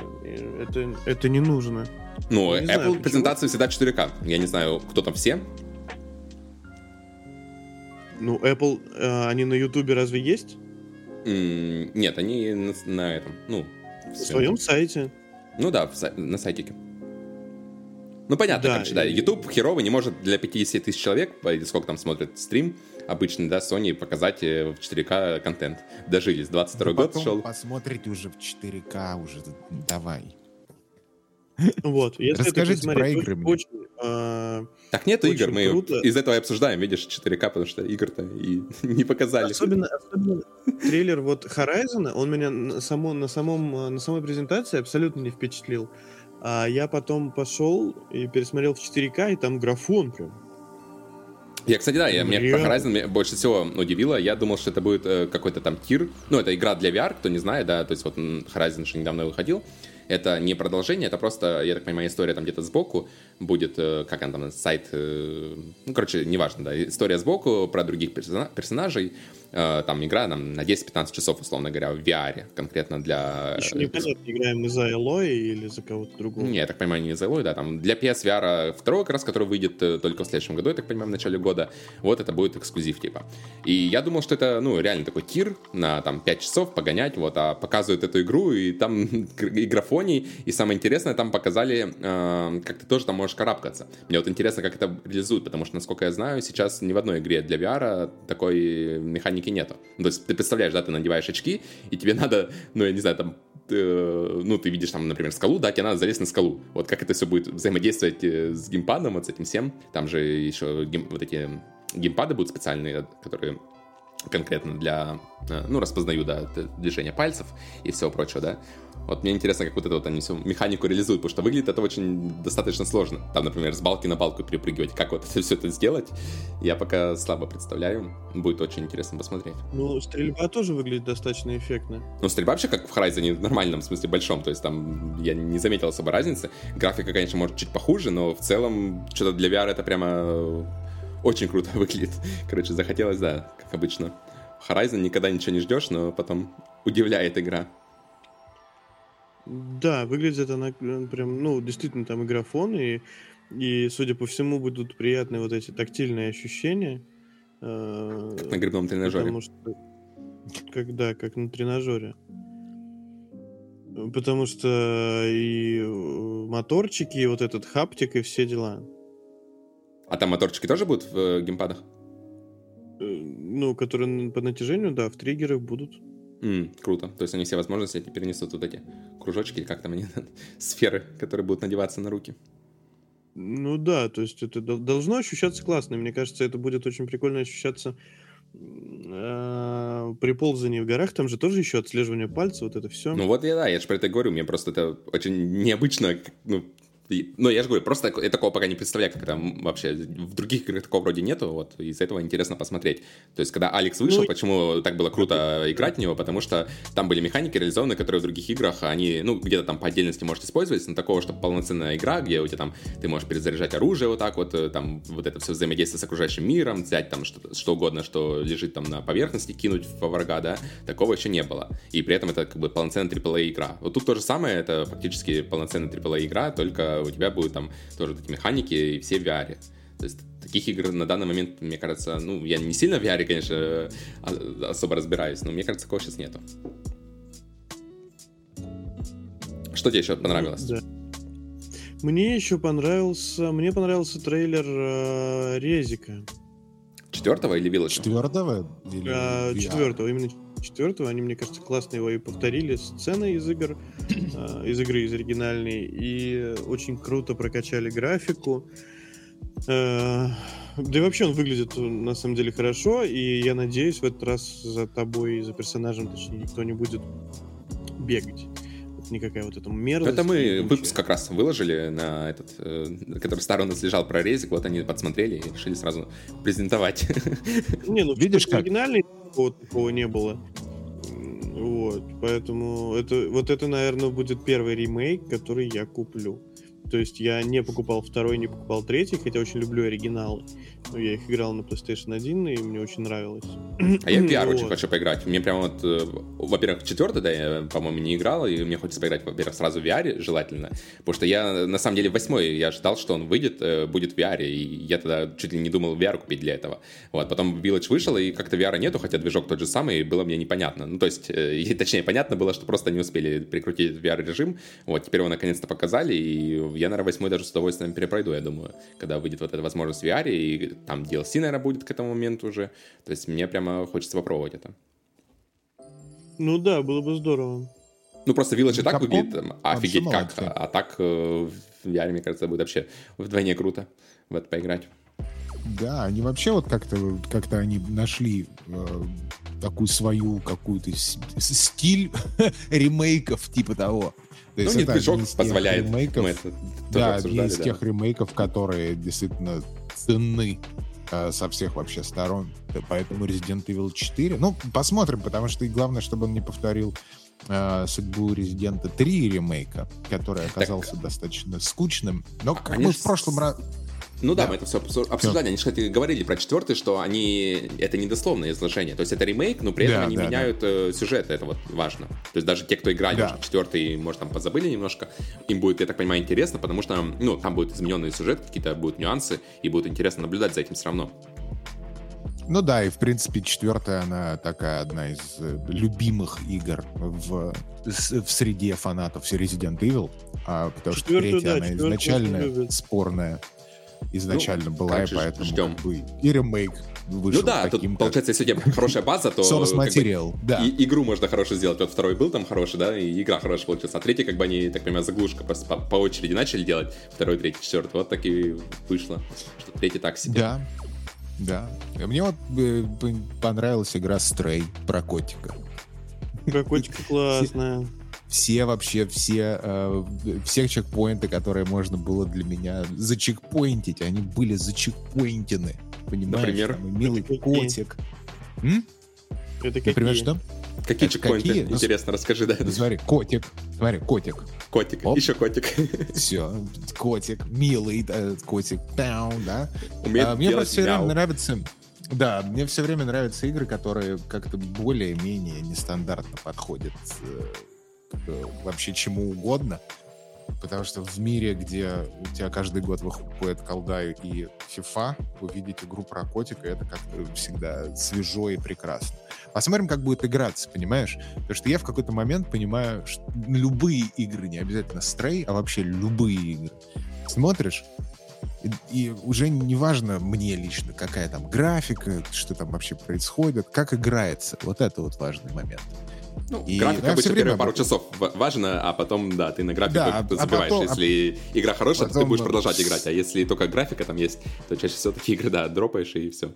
[SPEAKER 3] Это, это не нужно.
[SPEAKER 1] Ну,
[SPEAKER 3] Не знаю,
[SPEAKER 1] Apple
[SPEAKER 3] почему.
[SPEAKER 1] презентации всегда 4К. Я не знаю, кто там все.
[SPEAKER 3] Ну, Apple, э, они на Ютубе разве есть?
[SPEAKER 1] М, Нет, они на, на этом, ну...
[SPEAKER 3] На
[SPEAKER 1] всё.
[SPEAKER 3] своем сайте.
[SPEAKER 1] Ну да, в сай- на сайтике. Ну понятно,
[SPEAKER 3] Да,
[SPEAKER 1] короче, да.
[SPEAKER 3] и-
[SPEAKER 1] YouTube херовый не может для 50 тысяч человек, по- или сколько там смотрит стрим, обычный, да, Sony, показать э, в 4К контент. Дожились, 22 год
[SPEAKER 2] Потом
[SPEAKER 1] шел.
[SPEAKER 2] посмотрите уже в 4К уже. Давай.
[SPEAKER 3] Вот. Если это
[SPEAKER 2] Расскажите
[SPEAKER 3] посмотреть,
[SPEAKER 2] про игры
[SPEAKER 3] очень-
[SPEAKER 2] мне.
[SPEAKER 3] очень, э,
[SPEAKER 1] Так нет
[SPEAKER 3] Очень
[SPEAKER 1] игр, мы
[SPEAKER 3] круто.
[SPEAKER 1] из этого и обсуждаем, видишь, 4К, потому что игр-то и не показали.
[SPEAKER 3] Особенно, особенно трейлер вот Horizon, он меня на, само, на, самом, на самой презентации абсолютно не впечатлил. А я потом пошел и пересмотрел в 4К, и там графон прям.
[SPEAKER 1] Я, кстати, да, я, мне про. Horizon меня больше всего удивило. Я думал, что это будет э, какой-то там тир. Ну, это игра для VR, кто не знает, да. То есть вот Horizon еще недавно выходил. Это не продолжение, это просто, я так понимаю, история там где-то сбоку будет, э, как он там, сайт, э, ну, короче, неважно, да, история сбоку про других персона- персонажей. Э, Там игра там, на 10-15 часов, условно говоря, в VR, конкретно для...
[SPEAKER 3] Еще непонятно, играем мы за Элои или за кого-то другого.
[SPEAKER 1] не, я так понимаю, не за Элой, да, там для PSVR второго как раз, который выйдет только в следующем году, я так понимаю, в начале года, вот это будет эксклюзив типа. И я думал, что это, ну, реально такой тир на там 5 часов погонять, вот, а показывают эту игру, и там и графоний, и самое интересное, там показали, э, как ты тоже там можешь карабкаться. Мне вот интересно, как это реализуют, потому что, насколько я знаю, сейчас ни в одной игре для VR такой механики нету. Ну, То есть ты представляешь, да, ты надеваешь очки, и тебе надо, ну, я не знаю, там э, ну, ты видишь там, например, скалу, да, тебе надо залезть на скалу. Вот как это все будет взаимодействовать э, с геймпадом, вот с этим всем. Там же еще гейм- вот эти геймпады будут специальные, которые конкретно для, э, ну, распознаю, да, движение пальцев и всего прочего, да. Вот мне интересно, как вот это вот они всю механику реализуют, потому что выглядит это очень достаточно сложно. Там, например, с балки на балку перепрыгивать, как вот это все это сделать, я пока слабо представляю. Будет очень интересно посмотреть.
[SPEAKER 3] Ну, стрельба тоже выглядит достаточно эффектно.
[SPEAKER 1] Ну, стрельба вообще как в Horizon в нормальном смысле большом, то есть там я не заметил особо разницы. Графика, конечно, может чуть похуже, но в целом что-то для VR это прямо очень круто выглядит. Короче, захотелось, да, как обычно. Horizon никогда ничего не ждешь, но потом удивляет игра.
[SPEAKER 3] Да, выглядит она э, прям, ну, действительно, там и графон, и, и, судя по всему, будут приятные вот эти тактильные ощущения. э,
[SPEAKER 1] Как на грибном тренажере.
[SPEAKER 3] Потому что, когда, как на тренажере. Потому что и э, моторчики, и вот этот хаптик, и все дела.
[SPEAKER 1] А там моторчики тоже будут в э, геймпадах?
[SPEAKER 3] Э, Ну, которые по натяжению, да, в триггерах будут.
[SPEAKER 1] М, круто. То есть они все возможности теперь несут вот эти кружочки, или как там они, сферы, которые будут надеваться на руки.
[SPEAKER 3] Ну да, то есть это дол- должно ощущаться классно. Мне кажется, это будет очень прикольно ощущаться э, при ползании в горах. Там же тоже еще отслеживание пальца, вот это все.
[SPEAKER 1] Ну вот я, да, я же про это говорю, мне просто это очень необычно, ну, и- ну, я же говорю, просто я такого пока не представляю, как там вообще в других играх такого вроде нету, вот, из-за этого интересно посмотреть. То есть, когда Алекс вышел,
[SPEAKER 3] Ну,
[SPEAKER 1] почему так было круто играть в него, потому что там были механики реализованы, которые в других играх, они, ну, где-то там по отдельности можете использовать, но такого, что полноценная игра, где у тебя там, ты можешь перезаряжать оружие вот так вот, э, там, вот это все взаимодействие с окружающим миром, взять там что, что угодно, что лежит там на поверхности, кинуть во врага, да, такого еще не было. И при этом это как бы полноценная AAA игра. Вот тут то же самое, это фактически полноценная AAA игра, только у тебя будут там тоже эти механики и все в VR. То есть таких игр на данный момент, мне кажется, ну, я не сильно в VR, конечно, а- особо разбираюсь, но мне кажется, такого сейчас нету. Что тебе еще понравилось?
[SPEAKER 3] Да. Мне еще понравился, мне понравился трейлер э, Резика.
[SPEAKER 1] Четвертого или Village?
[SPEAKER 2] Четвертого? Или
[SPEAKER 3] А,
[SPEAKER 2] VR?
[SPEAKER 3] четвертого, именно четвертого. Они, мне кажется, классно его и повторили. Сцены из игр, а, из игры, из оригинальной. И очень круто прокачали графику. Э, Да и вообще он выглядит, на самом деле, хорошо. И я надеюсь, в этот раз за тобой, за персонажем, точнее, никто не будет бегать. Вот никакая вот эта мерзость.
[SPEAKER 1] Это мы выпуск как раз выложили на этот, э, который старый у нас лежал про резик, вот они подсмотрели и решили сразу презентовать.
[SPEAKER 3] Не, ну
[SPEAKER 2] Видишь, как?
[SPEAKER 3] оригинальной такого, такого не было. Вот, поэтому это, вот это, наверное, будет первый ремейк, который я куплю. То есть я не покупал второй, не покупал третий, хотя очень люблю оригиналы. Но я их играл на PlayStation 1, и мне очень нравилось.
[SPEAKER 1] А я в VR очень
[SPEAKER 3] Вот.
[SPEAKER 1] хочу поиграть. Мне прям вот, э, во-первых, четвертый, да, я, по-моему, не играл, и мне хочется поиграть, во-первых, сразу в VR, желательно. Потому что я, на самом деле, восьмой, я ждал, что он выйдет, э, будет в VR, и я тогда чуть ли не думал VR купить для этого. Вот, потом Village вышел, и как-то VR нету, хотя движок тот же самый, и было мне непонятно. Ну, то есть, э, точнее, понятно было, что просто не успели прикрутить VR-режим. Вот, теперь его наконец-то показали, и я, наверное, восьмой даже с удовольствием перепройду, я думаю, когда выйдет вот эта возможность в VR, и там DLC, наверное, будет к этому моменту уже. То есть, мне прямо хочется попробовать это.
[SPEAKER 3] Ну да, было бы здорово.
[SPEAKER 1] Ну, просто Village и так выглядит там, офигеть как,
[SPEAKER 2] молодцы.
[SPEAKER 1] а так э, в VR, мне кажется, будет вообще вдвойне круто в это поиграть.
[SPEAKER 2] Да, они вообще вот как-то как они нашли э, такую свою какую-то стиль ремейков типа того. То
[SPEAKER 1] Ну, не
[SPEAKER 2] это
[SPEAKER 1] движок
[SPEAKER 2] из тех
[SPEAKER 1] позволяет,
[SPEAKER 2] ремейков-
[SPEAKER 1] мы это
[SPEAKER 2] да, один из
[SPEAKER 1] да.
[SPEAKER 2] тех ремейков, которые действительно ценны э, со всех вообще сторон. Да, Поэтому Resident Evil 4. Ну, посмотрим, потому что и главное, чтобы он не повторил э, судьбу Resident 3 ремейка, который оказался достаточно скучным. Но как
[SPEAKER 1] Они
[SPEAKER 2] мы в прошлом раз...
[SPEAKER 1] Ну да,
[SPEAKER 2] Да.
[SPEAKER 1] мы это все обсуждали. Они же, кстати, говорили про четвертый, что они это недословное изложение. То есть это ремейк, но при этом
[SPEAKER 2] Да,
[SPEAKER 1] они
[SPEAKER 2] да,
[SPEAKER 1] меняют э, сюжет. Это вот важно. То есть даже те, кто играли
[SPEAKER 2] Да.
[SPEAKER 1] уже четвертый, может, там позабыли немножко, им будет, я так понимаю, интересно, потому что, ну, там будет измененный сюжет, какие-то будут нюансы, и будет интересно наблюдать за этим все равно.
[SPEAKER 2] Ну да, и в принципе четвертая, она такая одна из э, любимых игр в, в среде фанатов Resident Evil, а, потому что
[SPEAKER 3] Четвёртую,
[SPEAKER 2] третья,
[SPEAKER 3] да,
[SPEAKER 2] она изначально спорная. Изначально была, и поэтому
[SPEAKER 1] ждем.
[SPEAKER 2] как бы и ремейк вышел
[SPEAKER 1] ну да, тут,
[SPEAKER 2] таким, как
[SPEAKER 1] получается, если у тебя хорошая база, то...
[SPEAKER 2] source
[SPEAKER 1] как бы,
[SPEAKER 2] материал. Да.
[SPEAKER 1] И игру можно хорошо сделать. Вот второй был там хороший, да, и игра хорошая получилась. А третий, как бы они, так понимаю, заглушка просто по, по очереди начали делать. Второй, третий, четвертый. Вот так и вышло. Что третий так себе.
[SPEAKER 2] Да. Да. Мне вот э, понравилась игра Stray про котика.
[SPEAKER 3] Про котика классная.
[SPEAKER 2] Все вообще, все, э, все чекпоинты, которые можно было для меня зачекпоинтить, они были зачекпоинтены. Понимаешь?
[SPEAKER 1] Например?
[SPEAKER 2] Там милый
[SPEAKER 3] Какие?
[SPEAKER 2] котик. М?
[SPEAKER 3] Это
[SPEAKER 2] Например,
[SPEAKER 3] какие?
[SPEAKER 2] что?
[SPEAKER 1] Какие
[SPEAKER 2] Это
[SPEAKER 1] чекпоинты?
[SPEAKER 2] какие? Ну,
[SPEAKER 1] Интересно, расскажи, да.
[SPEAKER 2] Ну, смотри, котик. Смотри, котик.
[SPEAKER 1] Котик,
[SPEAKER 2] Оп.
[SPEAKER 1] еще котик.
[SPEAKER 2] Все, котик, милый э, котик. Пяу, да?
[SPEAKER 1] Умеет
[SPEAKER 2] А, мне просто все время
[SPEAKER 1] мяу.
[SPEAKER 2] нравятся... Да, мне все время нравятся игры, которые как-то более-менее нестандартно подходят э, вообще чему угодно. Потому что в мире, где у тебя каждый год выходит колда и FIFA, увидеть игру про котика, это как-то всегда свежо и прекрасно. Посмотрим, как будет играться, понимаешь? Потому что я в какой-то момент понимаю, что любые игры, не обязательно стрей, а вообще любые игры, смотришь, и, и уже не важно мне лично, какая там графика, что там вообще происходит, как играется. Вот это вот важный момент.
[SPEAKER 1] Ну,
[SPEAKER 2] И
[SPEAKER 1] графика
[SPEAKER 2] я
[SPEAKER 1] обычно первые пару часов ва- важно, а потом, да, ты на графику
[SPEAKER 2] Да, а
[SPEAKER 1] забиваешь.
[SPEAKER 2] потом-
[SPEAKER 1] если игра хорошая, то ты
[SPEAKER 2] потом-
[SPEAKER 1] будешь продолжать играть. А если только графика там есть, то чаще всего такие игры, да, дропаешь и все.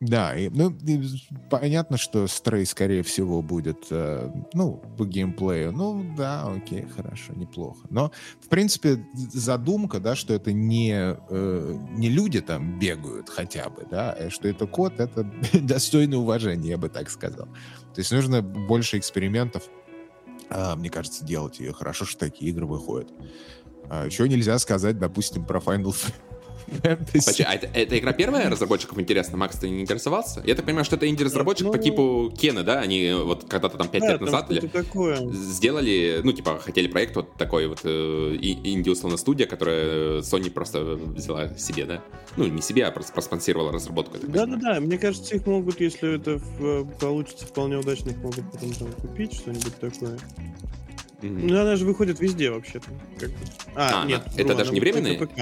[SPEAKER 2] Да, и, ну, и понятно, что стрей, скорее всего, будет, э, ну, по геймплею. Ну, да, окей, хорошо, неплохо. Но, в принципе, задумка, да, что это не, э, не люди там бегают хотя бы, да, а что это код, это достойно уважения, я бы так сказал. То есть нужно больше экспериментов, а, мне кажется, делать. И хорошо, что такие игры выходят. А еще нельзя сказать, допустим, про Final Fantasy.
[SPEAKER 1] Почти- А это, эта игра первая разработчиков, интересно? Макс, ты не интересовался? Я так понимаю, что это инди-разработчик
[SPEAKER 3] Ну,
[SPEAKER 1] по типу Кена, да? Они вот когда-то там 5
[SPEAKER 3] Да,
[SPEAKER 1] лет назад или
[SPEAKER 3] такое.
[SPEAKER 1] сделали, ну, типа, хотели проект вот такой вот э, и- инди-условно студия, которая Sony просто взяла себе, да? Ну, не себе, а просто проспонсировала разработку.
[SPEAKER 3] Да-да-да, мне кажется, их могут, если это в- получится вполне удачно, их могут потом там купить, что-нибудь такое. Ну, она же выходит везде вообще-то. как бы. А,
[SPEAKER 1] А,
[SPEAKER 3] нет,
[SPEAKER 1] она- это даже не временные?
[SPEAKER 3] на ПК.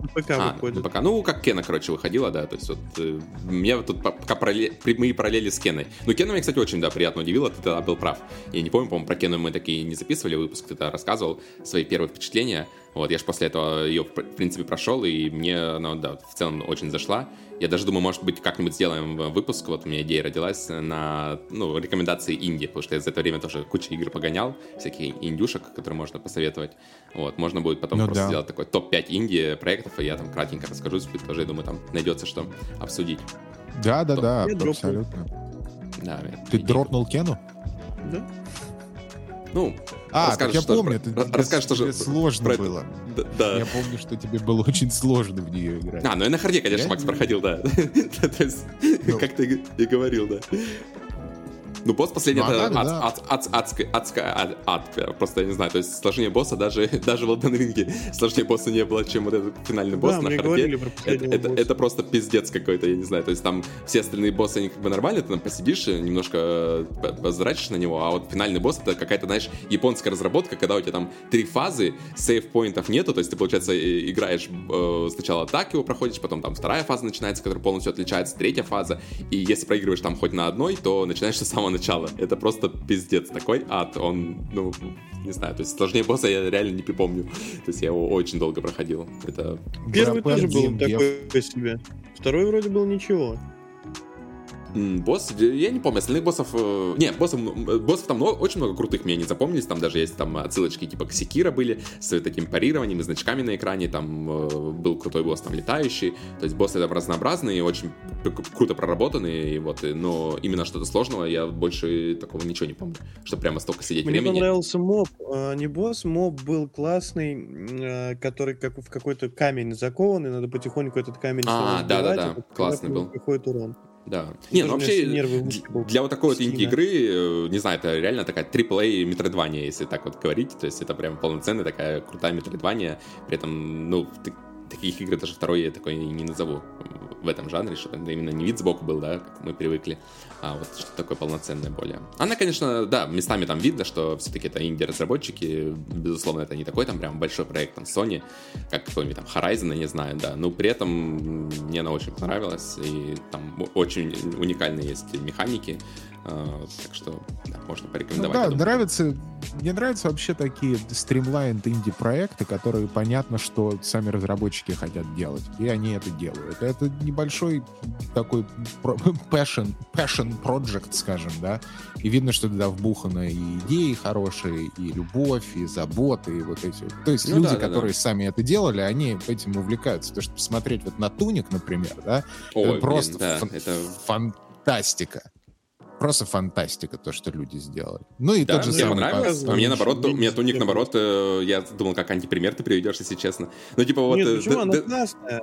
[SPEAKER 3] На ПК
[SPEAKER 1] А,
[SPEAKER 3] выходит.
[SPEAKER 1] пока, ну, как Кена, короче, выходила, да, то есть вот э, мне вот тут по- пока паралле- прямые параллели с Кеной. Ну, Кена меня, кстати, очень, да, приятно удивила, ты тогда был прав. Я не помню, по-моему, про Кену мы такие не записывали выпуск, ты тогда рассказывал свои первые впечатления. Вот, я же после этого ее, в принципе, прошел, и мне она, да, в целом очень зашла. Я даже думаю, может быть, как-нибудь сделаем выпуск, вот у меня идея родилась на, ну, рекомендации инди, потому что я за это время тоже кучу игр погонял, всякие индюшек, которые можно посоветовать. Вот, можно будет потом
[SPEAKER 2] Ну
[SPEAKER 1] просто
[SPEAKER 2] да.
[SPEAKER 1] сделать такой топ-5 инди проектов, и я там кратенько расскажу, тоже, я думаю, там найдется что обсудить.
[SPEAKER 2] Да, да, да,
[SPEAKER 3] Я дропнул.
[SPEAKER 2] абсолютно.
[SPEAKER 1] Да,
[SPEAKER 2] Ты
[SPEAKER 1] идея.
[SPEAKER 2] дропнул Kena у?
[SPEAKER 3] Да?
[SPEAKER 1] Ну,
[SPEAKER 2] А,
[SPEAKER 1] Расскажешь
[SPEAKER 2] я
[SPEAKER 1] тоже
[SPEAKER 2] помню,
[SPEAKER 1] про-
[SPEAKER 2] это
[SPEAKER 1] расскажешь тоже
[SPEAKER 2] тебе сложно
[SPEAKER 1] про
[SPEAKER 2] было.
[SPEAKER 1] д- да.
[SPEAKER 2] Я помню, что тебе было очень сложно в нее играть.
[SPEAKER 1] А, ну я на hard е, конечно,
[SPEAKER 2] Я
[SPEAKER 1] Макс
[SPEAKER 2] не-
[SPEAKER 1] проходил, да. То есть,
[SPEAKER 2] Ну.
[SPEAKER 1] как ты и говорил, да. Ну, босс последний,
[SPEAKER 2] Ну,
[SPEAKER 1] это ад-
[SPEAKER 2] да.
[SPEAKER 1] ад- ад- адская, адская, ад- ад, просто я не знаю, то есть сложнее босса даже, даже в Elden Ring сложнее босса не было, чем вот этот финальный босс
[SPEAKER 3] Да,
[SPEAKER 1] на
[SPEAKER 3] hard е.
[SPEAKER 1] Это, это, это просто пиздец какой-то, я не знаю. То есть там все остальные боссы, они как бы нормально, ты там посидишь, э, немножко э, позрачишь на него, а вот финальный босс это какая-то, знаешь, японская разработка, когда у тебя там три фазы, сейв-поинтов нету, то есть ты, получается, играешь э, сначала так его проходишь, потом там вторая фаза начинается, которая полностью отличается, третья фаза, и если проигрываешь там хоть на одной, то начинаешь с самого начала. Это просто пиздец такой ад, он, ну, не знаю, то есть сложнее босса я реально не припомню. То есть я его очень долго проходил. Это
[SPEAKER 3] Первый тоже был такой себе. Второй вроде был ничего.
[SPEAKER 1] Босс, я не помню, остальных боссов... э, Не, боссов, м, боссов там много- очень много крутых мне не запомнились. Там даже есть там отсылочки типа к Секира были, с таким парированием и значками на экране. Там э, был крутой босс там летающий. То есть боссы там разнообразные, очень круто проработанные. И вот, и- но именно что-то сложного я больше такого ничего не помню. Что прямо столько сидеть
[SPEAKER 3] Мне
[SPEAKER 1] времени.
[SPEAKER 3] понравился моб. а, Не босс, моб был классный, который как в какой-то камень закованный, надо потихоньку этот камень
[SPEAKER 1] А, да-да-да,
[SPEAKER 3] и
[SPEAKER 1] классный был.
[SPEAKER 3] Какой-то урон.
[SPEAKER 1] Да. Не, ну вообще,
[SPEAKER 3] нервы
[SPEAKER 1] для вот такой вот инди-игры, э, не знаю, это реально такая AAA метроидвания, если так вот говорить. То есть это прям полноценная такая крутая метроидвания. При этом, ну, таких игр даже второй я такой не назову в этом жанре, что именно не вид сбоку был, да, как мы привыкли, а вот что-то такое полноценное более. Она, конечно, да, местами там видно, что все-таки это инди-разработчики, безусловно, это не такой там прям большой проект, там, Sony, как какой-нибудь там Horizon, я не знаю, да, но при этом мне она очень понравилась, и там очень уникальные есть механики, так что, да, можно
[SPEAKER 2] Ну
[SPEAKER 1] порекомендовать.
[SPEAKER 2] да,
[SPEAKER 1] я думаю.
[SPEAKER 2] нравится, мне нравятся вообще такие стримлайн инди-проекты, которые понятно, что сами разработчики хотят делать, и они это делают. Это небольшой такой passion, passion project, скажем, да, и видно, что туда вбуханы и идеи хорошие, и любовь, и заботы, и вот эти. То есть
[SPEAKER 1] Ну
[SPEAKER 2] люди,
[SPEAKER 1] да, да, да.
[SPEAKER 2] которые сами это делали, они этим увлекаются. Потому что посмотреть вот на Туник, например, да,
[SPEAKER 1] Ой,
[SPEAKER 2] это
[SPEAKER 1] блин,
[SPEAKER 2] просто
[SPEAKER 1] да,
[SPEAKER 2] фан-
[SPEAKER 1] это
[SPEAKER 2] фантастика. Просто фантастика, то, что люди сделали. Ну и
[SPEAKER 1] Да,
[SPEAKER 2] тот же
[SPEAKER 1] мне
[SPEAKER 2] самый...
[SPEAKER 1] понравилось.
[SPEAKER 2] по-
[SPEAKER 1] А мне наоборот, у меня туник наоборот, э, я думал, как антипример ты приведешь, если честно. Ну, типа вот...
[SPEAKER 3] Нет,
[SPEAKER 1] э,
[SPEAKER 3] почему? Она классная.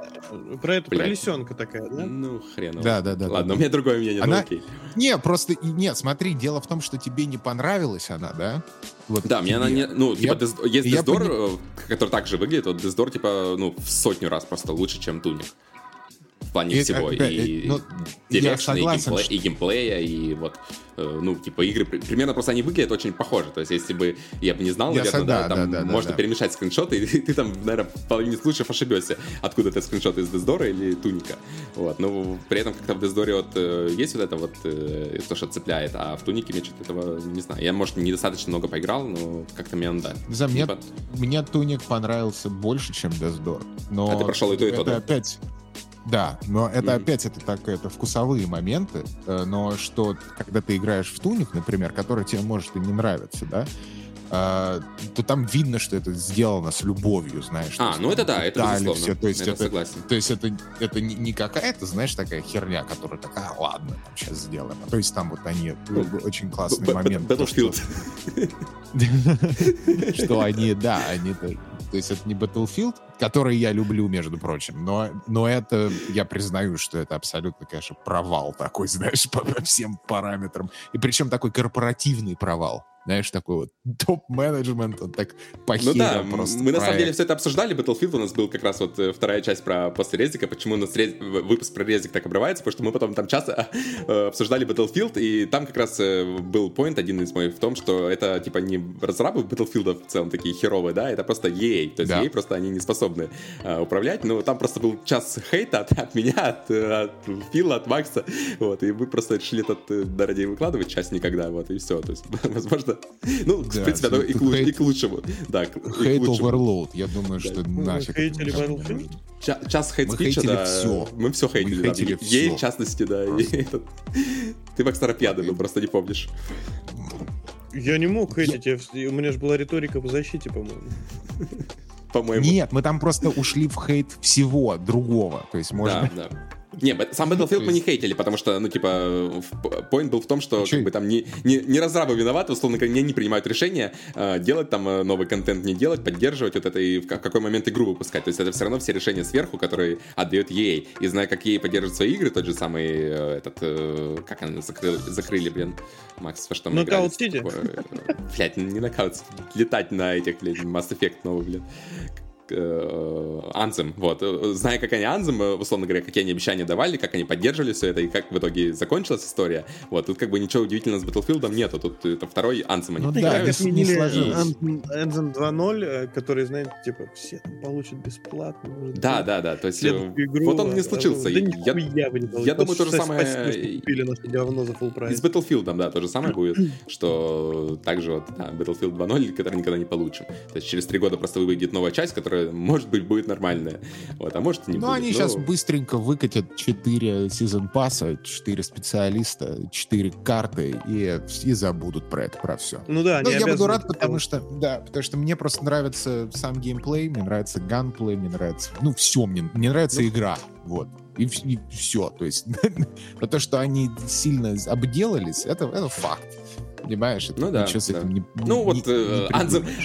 [SPEAKER 3] Про это, про лисенка такая, да?
[SPEAKER 1] Ну, хрен.
[SPEAKER 2] Да, да, да.
[SPEAKER 1] Ладно,
[SPEAKER 2] да,
[SPEAKER 1] у меня другое мнение, ну
[SPEAKER 2] Она-
[SPEAKER 1] окей.
[SPEAKER 2] Не, просто... Нет, смотри, дело в том, что тебе не понравилась она, да? Вот
[SPEAKER 1] Да, мне она не... Ну, типа, есть Дездор, э, который также выглядит, вот Дездор, типа, ну, в сотню раз просто лучше, чем Туник. Плане
[SPEAKER 2] И,
[SPEAKER 1] всего.
[SPEAKER 2] опять,
[SPEAKER 1] и
[SPEAKER 2] ну,
[SPEAKER 1] дирекшена, и, геймпле-
[SPEAKER 2] что-
[SPEAKER 1] и геймплея, и вот, э, ну, типа, игры при- примерно просто они выглядят очень похоже. То есть, если бы я бы не знал,
[SPEAKER 2] Я
[SPEAKER 1] наверное, да,
[SPEAKER 2] да,
[SPEAKER 1] там
[SPEAKER 2] да, да,
[SPEAKER 1] можно
[SPEAKER 2] да.
[SPEAKER 1] перемешать скриншоты, и ты там, наверное, в половине случаев ошибешься, откуда это скриншот из Дездора или Туника. Вот, но при этом как-то в Дездоре вот э, есть вот это вот э, то, что цепляет, а в Тунике мне что-то этого не знаю. Я, может, недостаточно много поиграл, но как-то мне он да.
[SPEAKER 2] Мне,
[SPEAKER 1] Типа,
[SPEAKER 2] мне Туник понравился больше, чем Дездор. Но
[SPEAKER 1] А ты прошел и то, и то,
[SPEAKER 2] это
[SPEAKER 1] да?
[SPEAKER 2] опять... Да, но это
[SPEAKER 1] Мгм.
[SPEAKER 2] опять это так, это вкусовые моменты, э, но что, когда ты играешь в Туник, например, который тебе может и не нравиться, да, а, то там видно, что это сделано с любовью, знаешь.
[SPEAKER 1] А,
[SPEAKER 2] есть
[SPEAKER 1] ну это да, это безусловно.
[SPEAKER 2] всё, то есть
[SPEAKER 1] это,
[SPEAKER 2] это,
[SPEAKER 1] согласен.
[SPEAKER 2] то есть это, это не, не какая-то, знаешь, такая херня, которая такая, «А, ладно, там сейчас сделаем. А то есть там вот они
[SPEAKER 1] Ну,
[SPEAKER 2] очень классный момент.
[SPEAKER 1] Battlefield.
[SPEAKER 2] что они, да, они то есть это не Battlefield, который я люблю, между прочим, но, но это, я признаю, что это абсолютно, конечно, провал такой, знаешь, по, по всем параметрам. И причем такой корпоративный провал. Знаешь, такой вот топ-менеджмент, он так
[SPEAKER 1] Ну
[SPEAKER 2] похерил
[SPEAKER 1] да,
[SPEAKER 2] просто
[SPEAKER 1] мы на самом деле
[SPEAKER 2] проект.
[SPEAKER 1] все это обсуждали. Battlefield у нас был как раз вот э, вторая часть про после резика. Почему у нас рез- выпуск про резик так обрывается? Потому что мы потом там часто э, обсуждали Battlefield, и там как раз э, был point один из моих в том, что это типа не разрабы Battlefield в целом такие херовые, да, это просто EA. То есть
[SPEAKER 2] Да.
[SPEAKER 1] EA просто они не способны управлять. Но там просто был час хейта от, от меня, от, от Фила, от Макса. Вот, и мы просто решили этот ради выкладывать часть никогда. Вот, и все. То есть, возможно, ну, в принципе, оно и к, лучшему. Да,
[SPEAKER 2] Хейт. Overload, я думаю, что нафиг. это
[SPEAKER 3] хейтили Battlefield?
[SPEAKER 1] час хейт
[SPEAKER 2] Мы
[SPEAKER 1] спича,
[SPEAKER 2] хейтили
[SPEAKER 1] да.
[SPEAKER 2] всё.
[SPEAKER 1] Мы все хейтили,
[SPEAKER 2] хейтили
[SPEAKER 1] Ей, в частности, да. Ты, Макс, пьяный, был, просто не помнишь.
[SPEAKER 3] Я не мог хейтить, у меня же была риторика по защите, по-моему.
[SPEAKER 1] По-моему.
[SPEAKER 2] Нет, мы там просто ушли в хейт всего другого. То есть можно...
[SPEAKER 1] Да, да. Не, сам Battlefield мы не хейтили, потому что, ну, типа, поинт был в том, что,
[SPEAKER 2] Чё?
[SPEAKER 1] как бы, там не, не, не разрабы виноваты, условно говоря, не они принимают решение э, делать там э, новый контент, не делать, поддерживать вот это и в ка- какой момент игру выпускать. То есть это все равно все решения сверху, которые отдает EA. И зная, как EA поддерживает свои игры, тот же самый э, этот, э, как они закрыли, закрыли, блин, Макс, во что мы играли?
[SPEAKER 3] Knockout
[SPEAKER 1] э, Блядь, не нокаут, летать на этих, блядь, Mass Effect новый, блин. Э, Anthem, вот. Зная, как они Anthem, э, условно говоря, какие они обещания давали, как они поддерживали все это, и как в итоге закончилась история, вот, тут как бы ничего удивительного с Battlefield нету, тут это второй Anthem они
[SPEAKER 2] Ну
[SPEAKER 3] И
[SPEAKER 2] да,
[SPEAKER 3] как отменили Anthem 2.0, э, который, знаете, типа, все там получат бесплатно. может
[SPEAKER 1] Да, да, да, то есть э,
[SPEAKER 3] игру,
[SPEAKER 1] вот он не
[SPEAKER 3] а,
[SPEAKER 1] случился.
[SPEAKER 3] Да
[SPEAKER 1] Я-
[SPEAKER 3] нихуя вы не
[SPEAKER 1] я думаю, то же самое и-
[SPEAKER 3] купили наше говно за full
[SPEAKER 1] И
[SPEAKER 3] прайс.
[SPEAKER 1] с Battlefield, да, то же самое будет, что также вот да, Battlefield 2.0, который никогда не получим. То есть через три года просто выйдет новая часть, которая, может быть, будет нормальная. Вот, а может и не
[SPEAKER 2] Ну,
[SPEAKER 1] будет.
[SPEAKER 2] они
[SPEAKER 1] но-
[SPEAKER 2] сейчас быстренько выкатят 4 сезон пасса, 4 специалиста, 4 карты и, и забудут про это, про все.
[SPEAKER 3] Ну да,
[SPEAKER 2] Ну,
[SPEAKER 3] они
[SPEAKER 2] я буду рад, потому что, да, потому что мне просто нравится сам геймплей, мне нравится ганплей, мне нравится, ну, все, мне, мне нравится
[SPEAKER 1] Ну.
[SPEAKER 2] игра, вот. И, все, то есть, но то, что они сильно обделались, это, это факт. Понимаешь? Это
[SPEAKER 1] Ну да,
[SPEAKER 2] ничего с
[SPEAKER 1] да.
[SPEAKER 2] этим не
[SPEAKER 1] Ну
[SPEAKER 2] не-
[SPEAKER 1] вот
[SPEAKER 2] не
[SPEAKER 1] э.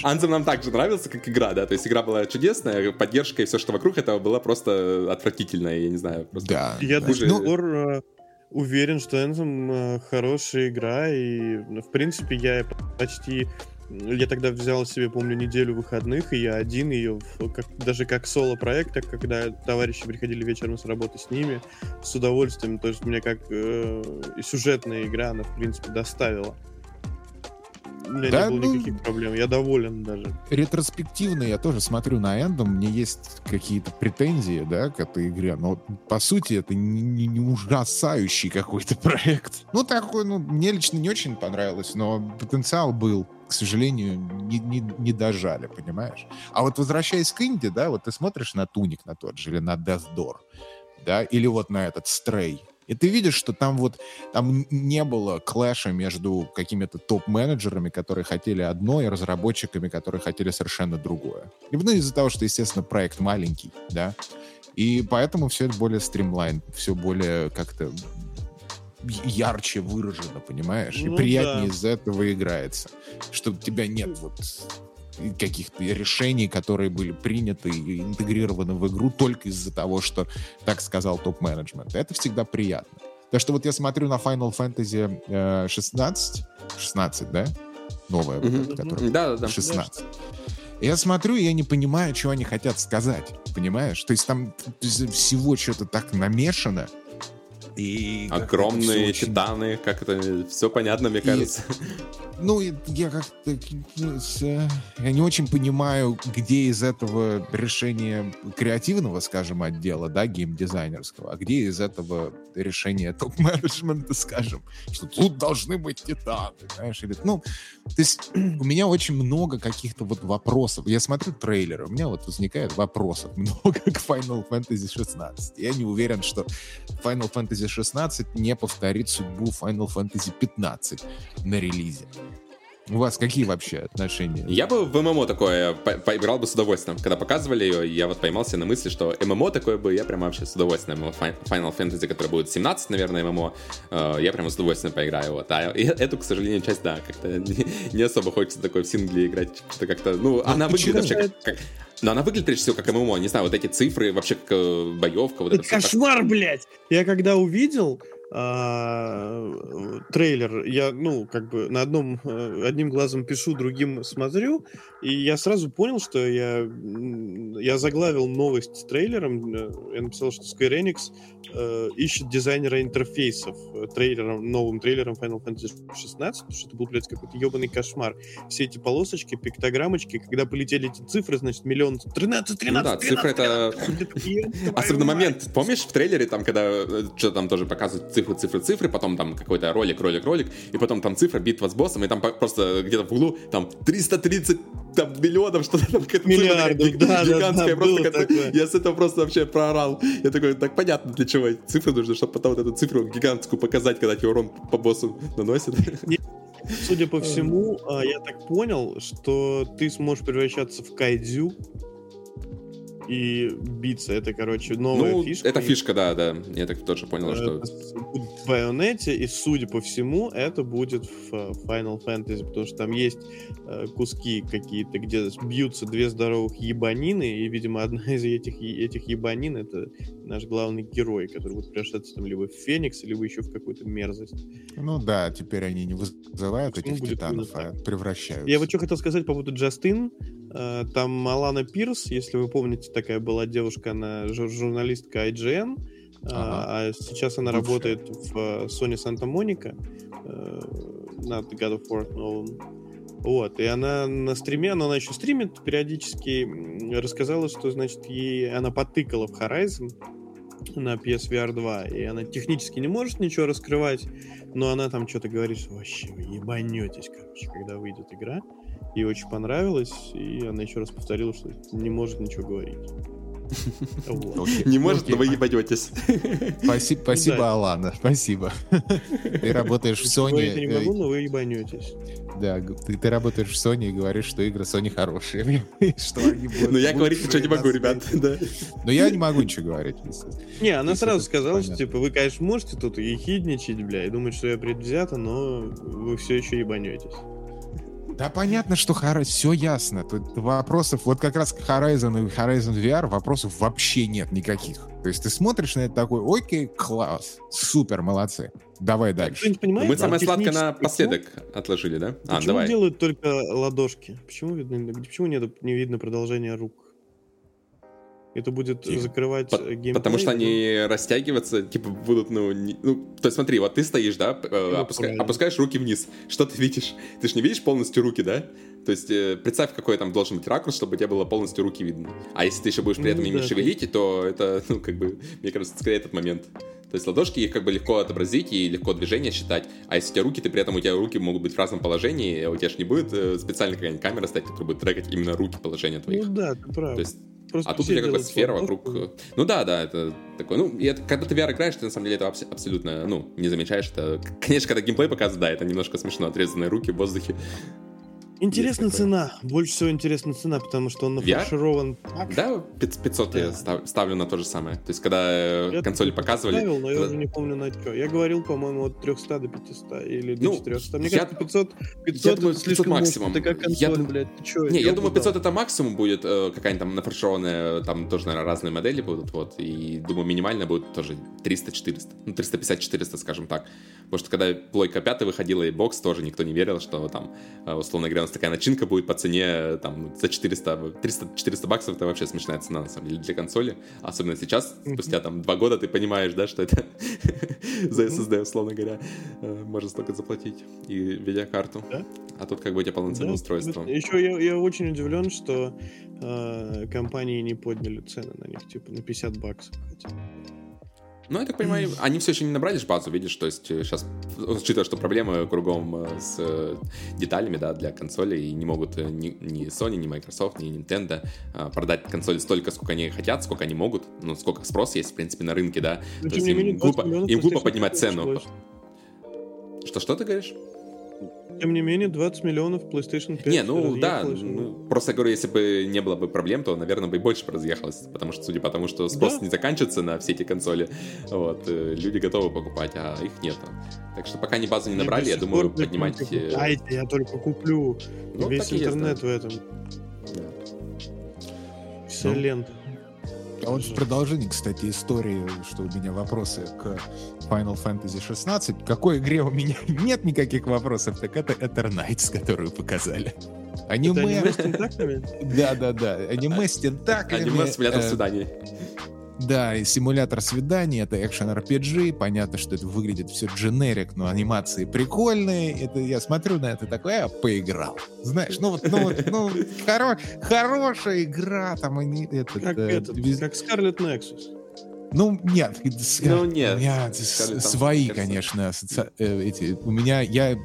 [SPEAKER 1] Anthem нам также нравился, как игра, да, то есть игра была чудесная, поддержка и все, что вокруг этого было просто отвратительное, я не знаю. Просто...
[SPEAKER 2] Да.
[SPEAKER 3] Я
[SPEAKER 2] да.
[SPEAKER 3] до
[SPEAKER 1] Хуже-
[SPEAKER 3] сих пор э, уверен, что Anthem э, хорошая игра, и, ну, в принципе, я почти... Я тогда взял себе, помню, неделю выходных, и я один ее, как, даже как соло-проект, так когда товарищи приходили вечером с работы с ними, с удовольствием. То есть мне как э, сюжетная игра, она, в принципе, доставила. У меня
[SPEAKER 2] Да,
[SPEAKER 3] не было
[SPEAKER 2] ну,
[SPEAKER 3] никаких проблем, я доволен даже.
[SPEAKER 2] ретроспективно я тоже смотрю на Эндом, мне есть какие-то претензии, да, к этой игре, но по сути это не, не- не ужасающий какой-то проект. Ну, такой, ну, мне лично не очень понравилось, но потенциал был. К сожалению, не, не, не дожали, понимаешь? А вот возвращаясь к Инди, да, вот ты смотришь на Туник на тот же, или на Death Door, да, или вот на этот Стрей, и ты видишь, что там вот там не было клэша между какими-то топ-менеджерами, которые хотели одно, и разработчиками, которые хотели совершенно другое. И, Ну, из-за того, что, естественно, проект маленький, да, и поэтому все это более стримлайн, все более как-то ярче выражено, понимаешь?
[SPEAKER 3] Ну
[SPEAKER 2] и приятнее
[SPEAKER 3] да.
[SPEAKER 2] из-за этого играется. Что у тебя нет вот каких-то решений, которые были приняты и интегрированы в игру только из-за того, что так сказал топ-менеджмент. Это всегда приятно. Так что вот я смотрю на Final Fantasy э, 16, 16, да? Новая, вот
[SPEAKER 1] Мгм.
[SPEAKER 2] эта, которая
[SPEAKER 1] Да, да, да.
[SPEAKER 2] 16. Я смотрю, и я не понимаю, что они хотят сказать, понимаешь? То есть там всего что-то так намешано,
[SPEAKER 1] и Огромные очень... титаны, как это все понятно, мне кажется.
[SPEAKER 2] Ну, я как-то... Я не очень понимаю, где из этого решение креативного, скажем, отдела, да, геймдизайнерского, а где из этого решение топ-менеджмента, скажем, что тут должны быть титаны, знаешь, или... Ну, то есть у меня очень много каких-то вот вопросов. Я смотрю трейлеры, у меня вот возникает вопросов много к Final Fantasy 16. Я не уверен, что Final Fantasy 16 не повторит судьбу Final Fantasy 15 на релизе. У вас какие вообще отношения?
[SPEAKER 1] Я бы в ММО такое по поиграл бы с удовольствием. Когда показывали ее, я вот поймался на мысли, что ММО такое бы я прям вообще с удовольствием. Final Fantasy, который будет 17, наверное, ММО, э, я прям с удовольствием поиграю. Вот. А эту, к сожалению, часть, да, как-то не, не особо хочется такой в сингле играть. Как-то, ну, ну, она выглядит вообще как, как... Но она выглядит прежде всего как ММО, не знаю, вот эти цифры, вообще как э, боевка. Вот
[SPEAKER 3] это, это кошмар, как... блядь! Я когда увидел, а, трейлер, я, ну, как бы на одном, э, одним глазом пишу, другим смотрю, и я сразу понял, что я, я заглавил новость с трейлером, э, я написал, что Square Enix э, ищет дизайнера интерфейсов э, трейлером, новым трейлером Final Fantasy 16, потому что это был, блядь, какой-то ебаный кошмар. Все эти полосочки, пиктограммочки, когда полетели эти цифры, значит, миллион, 13, 13, ну, да, 13,
[SPEAKER 1] цифры 13, это... Особенно момент, помнишь в трейлере, там, когда что-то там тоже показывают цифры, цифры, цифры, потом там какой-то ролик, ролик, ролик, и потом там цифра, битва с боссом, и там просто где-то в углу там 330 там миллионов, что-то там какая-то
[SPEAKER 3] Миллиардов, да,
[SPEAKER 1] гигантская,
[SPEAKER 3] да,
[SPEAKER 1] просто такое. я с этого просто вообще проорал. Я такой, так понятно для чего цифры нужны, чтобы потом вот эту цифру гигантскую показать, когда тебе урон по боссу наносит.
[SPEAKER 3] Судя по всему, а, я так понял, что ты сможешь превращаться в кайдзю, и биться. Это, короче, новая ну, фишка.
[SPEAKER 1] Это фишка, да, да. Я так тоже понял, что...
[SPEAKER 3] В Байонете, и, судя по всему, это будет в э, Final Fantasy, потому что там есть э, куски какие-то, где бьются две здоровых ебанины, и, видимо, одна из этих, этих ебанин — это наш главный герой, который будет превращаться там либо в Феникс, либо еще в какую-то мерзость.
[SPEAKER 2] Ну да, теперь они не вызывают этих титанов, а превращаются.
[SPEAKER 3] Я вот что хотел сказать по поводу Джастин. Э, там Алана Пирс, если вы помните, такая была девушка, она журналистка IGN, э, ага. а сейчас она Бывшая. работает в э, Sony Santa Monica над God of War новым. Вот, и она на стриме, но она еще стримит периодически, рассказала, что, значит, ей она потыкала в Horizon на PSVR 2, и она технически не может ничего раскрывать, но она там что-то говорит, что вообще вы ебанетесь, короче, когда выйдет игра. Ей очень понравилось, и она еще раз повторила, что не может ничего говорить.
[SPEAKER 1] Не может, но вы ебанетесь.
[SPEAKER 2] Спасибо, Алана, спасибо. Ты работаешь в Sony.
[SPEAKER 3] Я не могу, но вы ебанетесь.
[SPEAKER 2] Да, ты, ты работаешь в Sony и говоришь, что игры Sony хорошие.
[SPEAKER 1] что они будут. Но я говорить ничего не могу, ребят. Да.
[SPEAKER 2] Но я не могу ничего говорить.
[SPEAKER 3] Не, она сразу сказала, что типа вы, конечно, можете тут и хидничать, бля, и думать, что я предвзята, но вы все еще ебанетесь.
[SPEAKER 2] Да понятно, что Horizon, все ясно. Тут вопросов, вот как раз Horizon и Horizon VR вопросов вообще нет никаких. То есть ты смотришь на это такой, окей, класс, супер, молодцы. Давай дальше.
[SPEAKER 1] Понимаете, Мы самое сладкое напоследок отложили, да?
[SPEAKER 3] А, почему давай. делают только ладошки? Почему, видно, почему не, не видно продолжения рук? Это будет Тихо. закрывать По-
[SPEAKER 1] геймплей. Потому что они ну... растягиваться, типа, будут, ну, не... ну, то есть смотри, вот ты стоишь, да, ну, опуска... опускаешь руки вниз. Что ты видишь? Ты же не видишь полностью руки, да? То есть э, представь, какой там должен быть ракурс, чтобы у тебя было полностью руки видно. А если ты еще будешь при этом ну, ими да, шевелить, то это, ну, как бы, мне кажется, скорее этот момент. То есть ладошки их как бы легко отобразить и легко движение считать. А если у тебя руки, ты при этом у тебя руки могут быть в разном положении, у тебя же не будет э, специально какая-нибудь камера стоять, которая будет трекать именно руки положения твоих.
[SPEAKER 3] Ну да, ты прав.
[SPEAKER 1] То есть Просто а тут у тебя как бы сфера вокруг... Ну да, да, это такое... Ну, и это, когда ты VR играешь, ты на самом деле это абсолютно, ну, не замечаешь. Это, конечно, когда геймплей показывает, да, это немножко смешно, отрезанные руки в воздухе.
[SPEAKER 3] Интересная цена. Больше всего интересная цена, потому что он нафарширован
[SPEAKER 1] так. Да, 500 да. я став, ставлю на то же самое. То есть, когда э, я консоли показывали...
[SPEAKER 3] Ставил, но я уже не помню на что. Я говорил, по-моему, от 300 до 500 или до ну, 400. Мне я, кажется, 500, 500
[SPEAKER 1] я думаю, 500 максимум.
[SPEAKER 3] Это как консоль, я, блядь. Ты чё,
[SPEAKER 1] не, я думаю, 500 это максимум будет. Э, какая-нибудь там нафаршированная, там тоже, наверное, разные модели будут. Вот. И думаю, минимально будет тоже 300-400. Ну, 350-400, скажем так. Потому что когда плойка 5 выходила и бокс, тоже никто не верил, что там, э, условно говоря, раз такая начинка будет по цене там за 400, 300-400 баксов, это вообще смешная цена, на самом деле, для консоли. Особенно сейчас, спустя там два года, ты понимаешь, да, что это за SSD, условно говоря, э, можно столько заплатить. И видеокарту. А тут как бы у тебя полноценное устройство.
[SPEAKER 3] Еще я, я очень удивлен, что э, компании не подняли цены на них, типа на 50 баксов хотя.
[SPEAKER 1] Ну, я так понимаю, они все еще не набрали ж базу, видишь, то есть сейчас, учитывая, что проблемы кругом э, с э, деталями, да, для консолей, и не могут э, ни, ни Sony, ни Microsoft, ни Nintendo продать консоли столько, сколько они хотят, сколько они могут, ну, сколько спрос есть, в принципе, на рынке, да,
[SPEAKER 3] Ну,
[SPEAKER 1] то есть им
[SPEAKER 3] менее, 20
[SPEAKER 1] глупо, им глупо поднимать
[SPEAKER 3] 5
[SPEAKER 1] цену. Что, что ты говоришь?
[SPEAKER 3] Тем не менее, 20 миллионов PlayStation 5
[SPEAKER 1] Не, ну да, ну, просто я говорю, если бы не было бы проблем, то, наверное, бы и больше разъехалось, потому что, судя по тому, что спрос
[SPEAKER 3] Да.
[SPEAKER 1] не заканчивается на все эти консоли, вот, э, люди готовы покупать, а их нету. Так что пока они базу не набрали, я
[SPEAKER 3] сих
[SPEAKER 1] думаю, поднимать...
[SPEAKER 3] Купайте, я только куплю.
[SPEAKER 1] Ну,
[SPEAKER 3] Весь
[SPEAKER 1] так и есть,
[SPEAKER 3] интернет
[SPEAKER 1] да.
[SPEAKER 3] в этом.
[SPEAKER 1] да.
[SPEAKER 3] Вся
[SPEAKER 2] Ну.
[SPEAKER 3] лента.
[SPEAKER 2] А вот в продолжении, кстати, истории, что у меня вопросы к Final Fantasy 16. К какой игре у меня нет никаких вопросов, так это Eternights, которую показали.
[SPEAKER 3] Это
[SPEAKER 2] Аниме,
[SPEAKER 3] аниме с тентаклями?
[SPEAKER 2] да-да-да, аниме с тентаклями.
[SPEAKER 1] Аниме симулятор
[SPEAKER 2] э,
[SPEAKER 1] свиданий.
[SPEAKER 2] Да, и симулятор свиданий, это экшен RPG, понятно, что это выглядит все дженерик, но анимации прикольные. Это я смотрю на это такой, я поиграл. Знаешь, ну вот, ну вот, ну, хоро- хорошая игра, там они этот,
[SPEAKER 3] Как
[SPEAKER 2] э,
[SPEAKER 3] этот,
[SPEAKER 2] без-
[SPEAKER 3] как Scarlet Nexus.
[SPEAKER 2] Ну, нет.
[SPEAKER 1] Ну, нет.
[SPEAKER 2] У меня
[SPEAKER 1] там,
[SPEAKER 2] свои,
[SPEAKER 1] кажется.
[SPEAKER 2] конечно, асоци- э, эти. У меня, я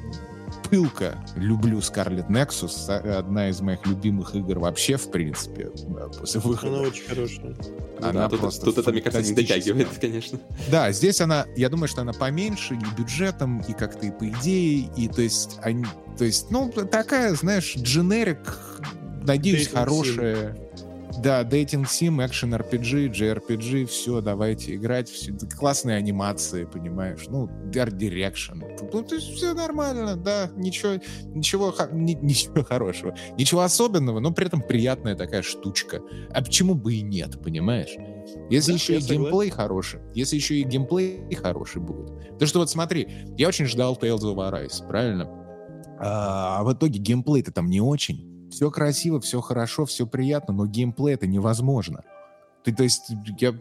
[SPEAKER 2] пылко люблю Scarlet Nexus. а- Одна из моих любимых игр вообще, в принципе, после
[SPEAKER 3] Она
[SPEAKER 2] выхода.
[SPEAKER 3] очень хорошая.
[SPEAKER 2] Она
[SPEAKER 1] да, тут,
[SPEAKER 2] просто
[SPEAKER 1] тут это, мне кажется, не дотягивает, конечно.
[SPEAKER 2] Да, здесь она, я думаю, что она поменьше и бюджетом, и как-то и по идее, и то есть, они, то есть, ну, такая, знаешь, дженерик, надеюсь,
[SPEAKER 3] Dating
[SPEAKER 2] хорошая. Да, дейтинг сим, экшен RPG, JRPG, все, давайте играть, все, классные анимации, понимаешь, ну, Art Direction, ну, то есть все нормально, да, ничего, ничего, ни- ничего хорошего, ничего особенного, но при этом приятная такая штучка. А почему бы и нет, понимаешь? Если
[SPEAKER 3] Да,
[SPEAKER 2] еще и
[SPEAKER 3] согласен.
[SPEAKER 2] геймплей хороший, если еще и геймплей хороший будет. То что вот смотри, я очень ждал Tales of Arise, правильно? А, а в итоге геймплей-то там не очень. Все красиво, все хорошо, все приятно, но геймплей это невозможно. Ты, то есть, я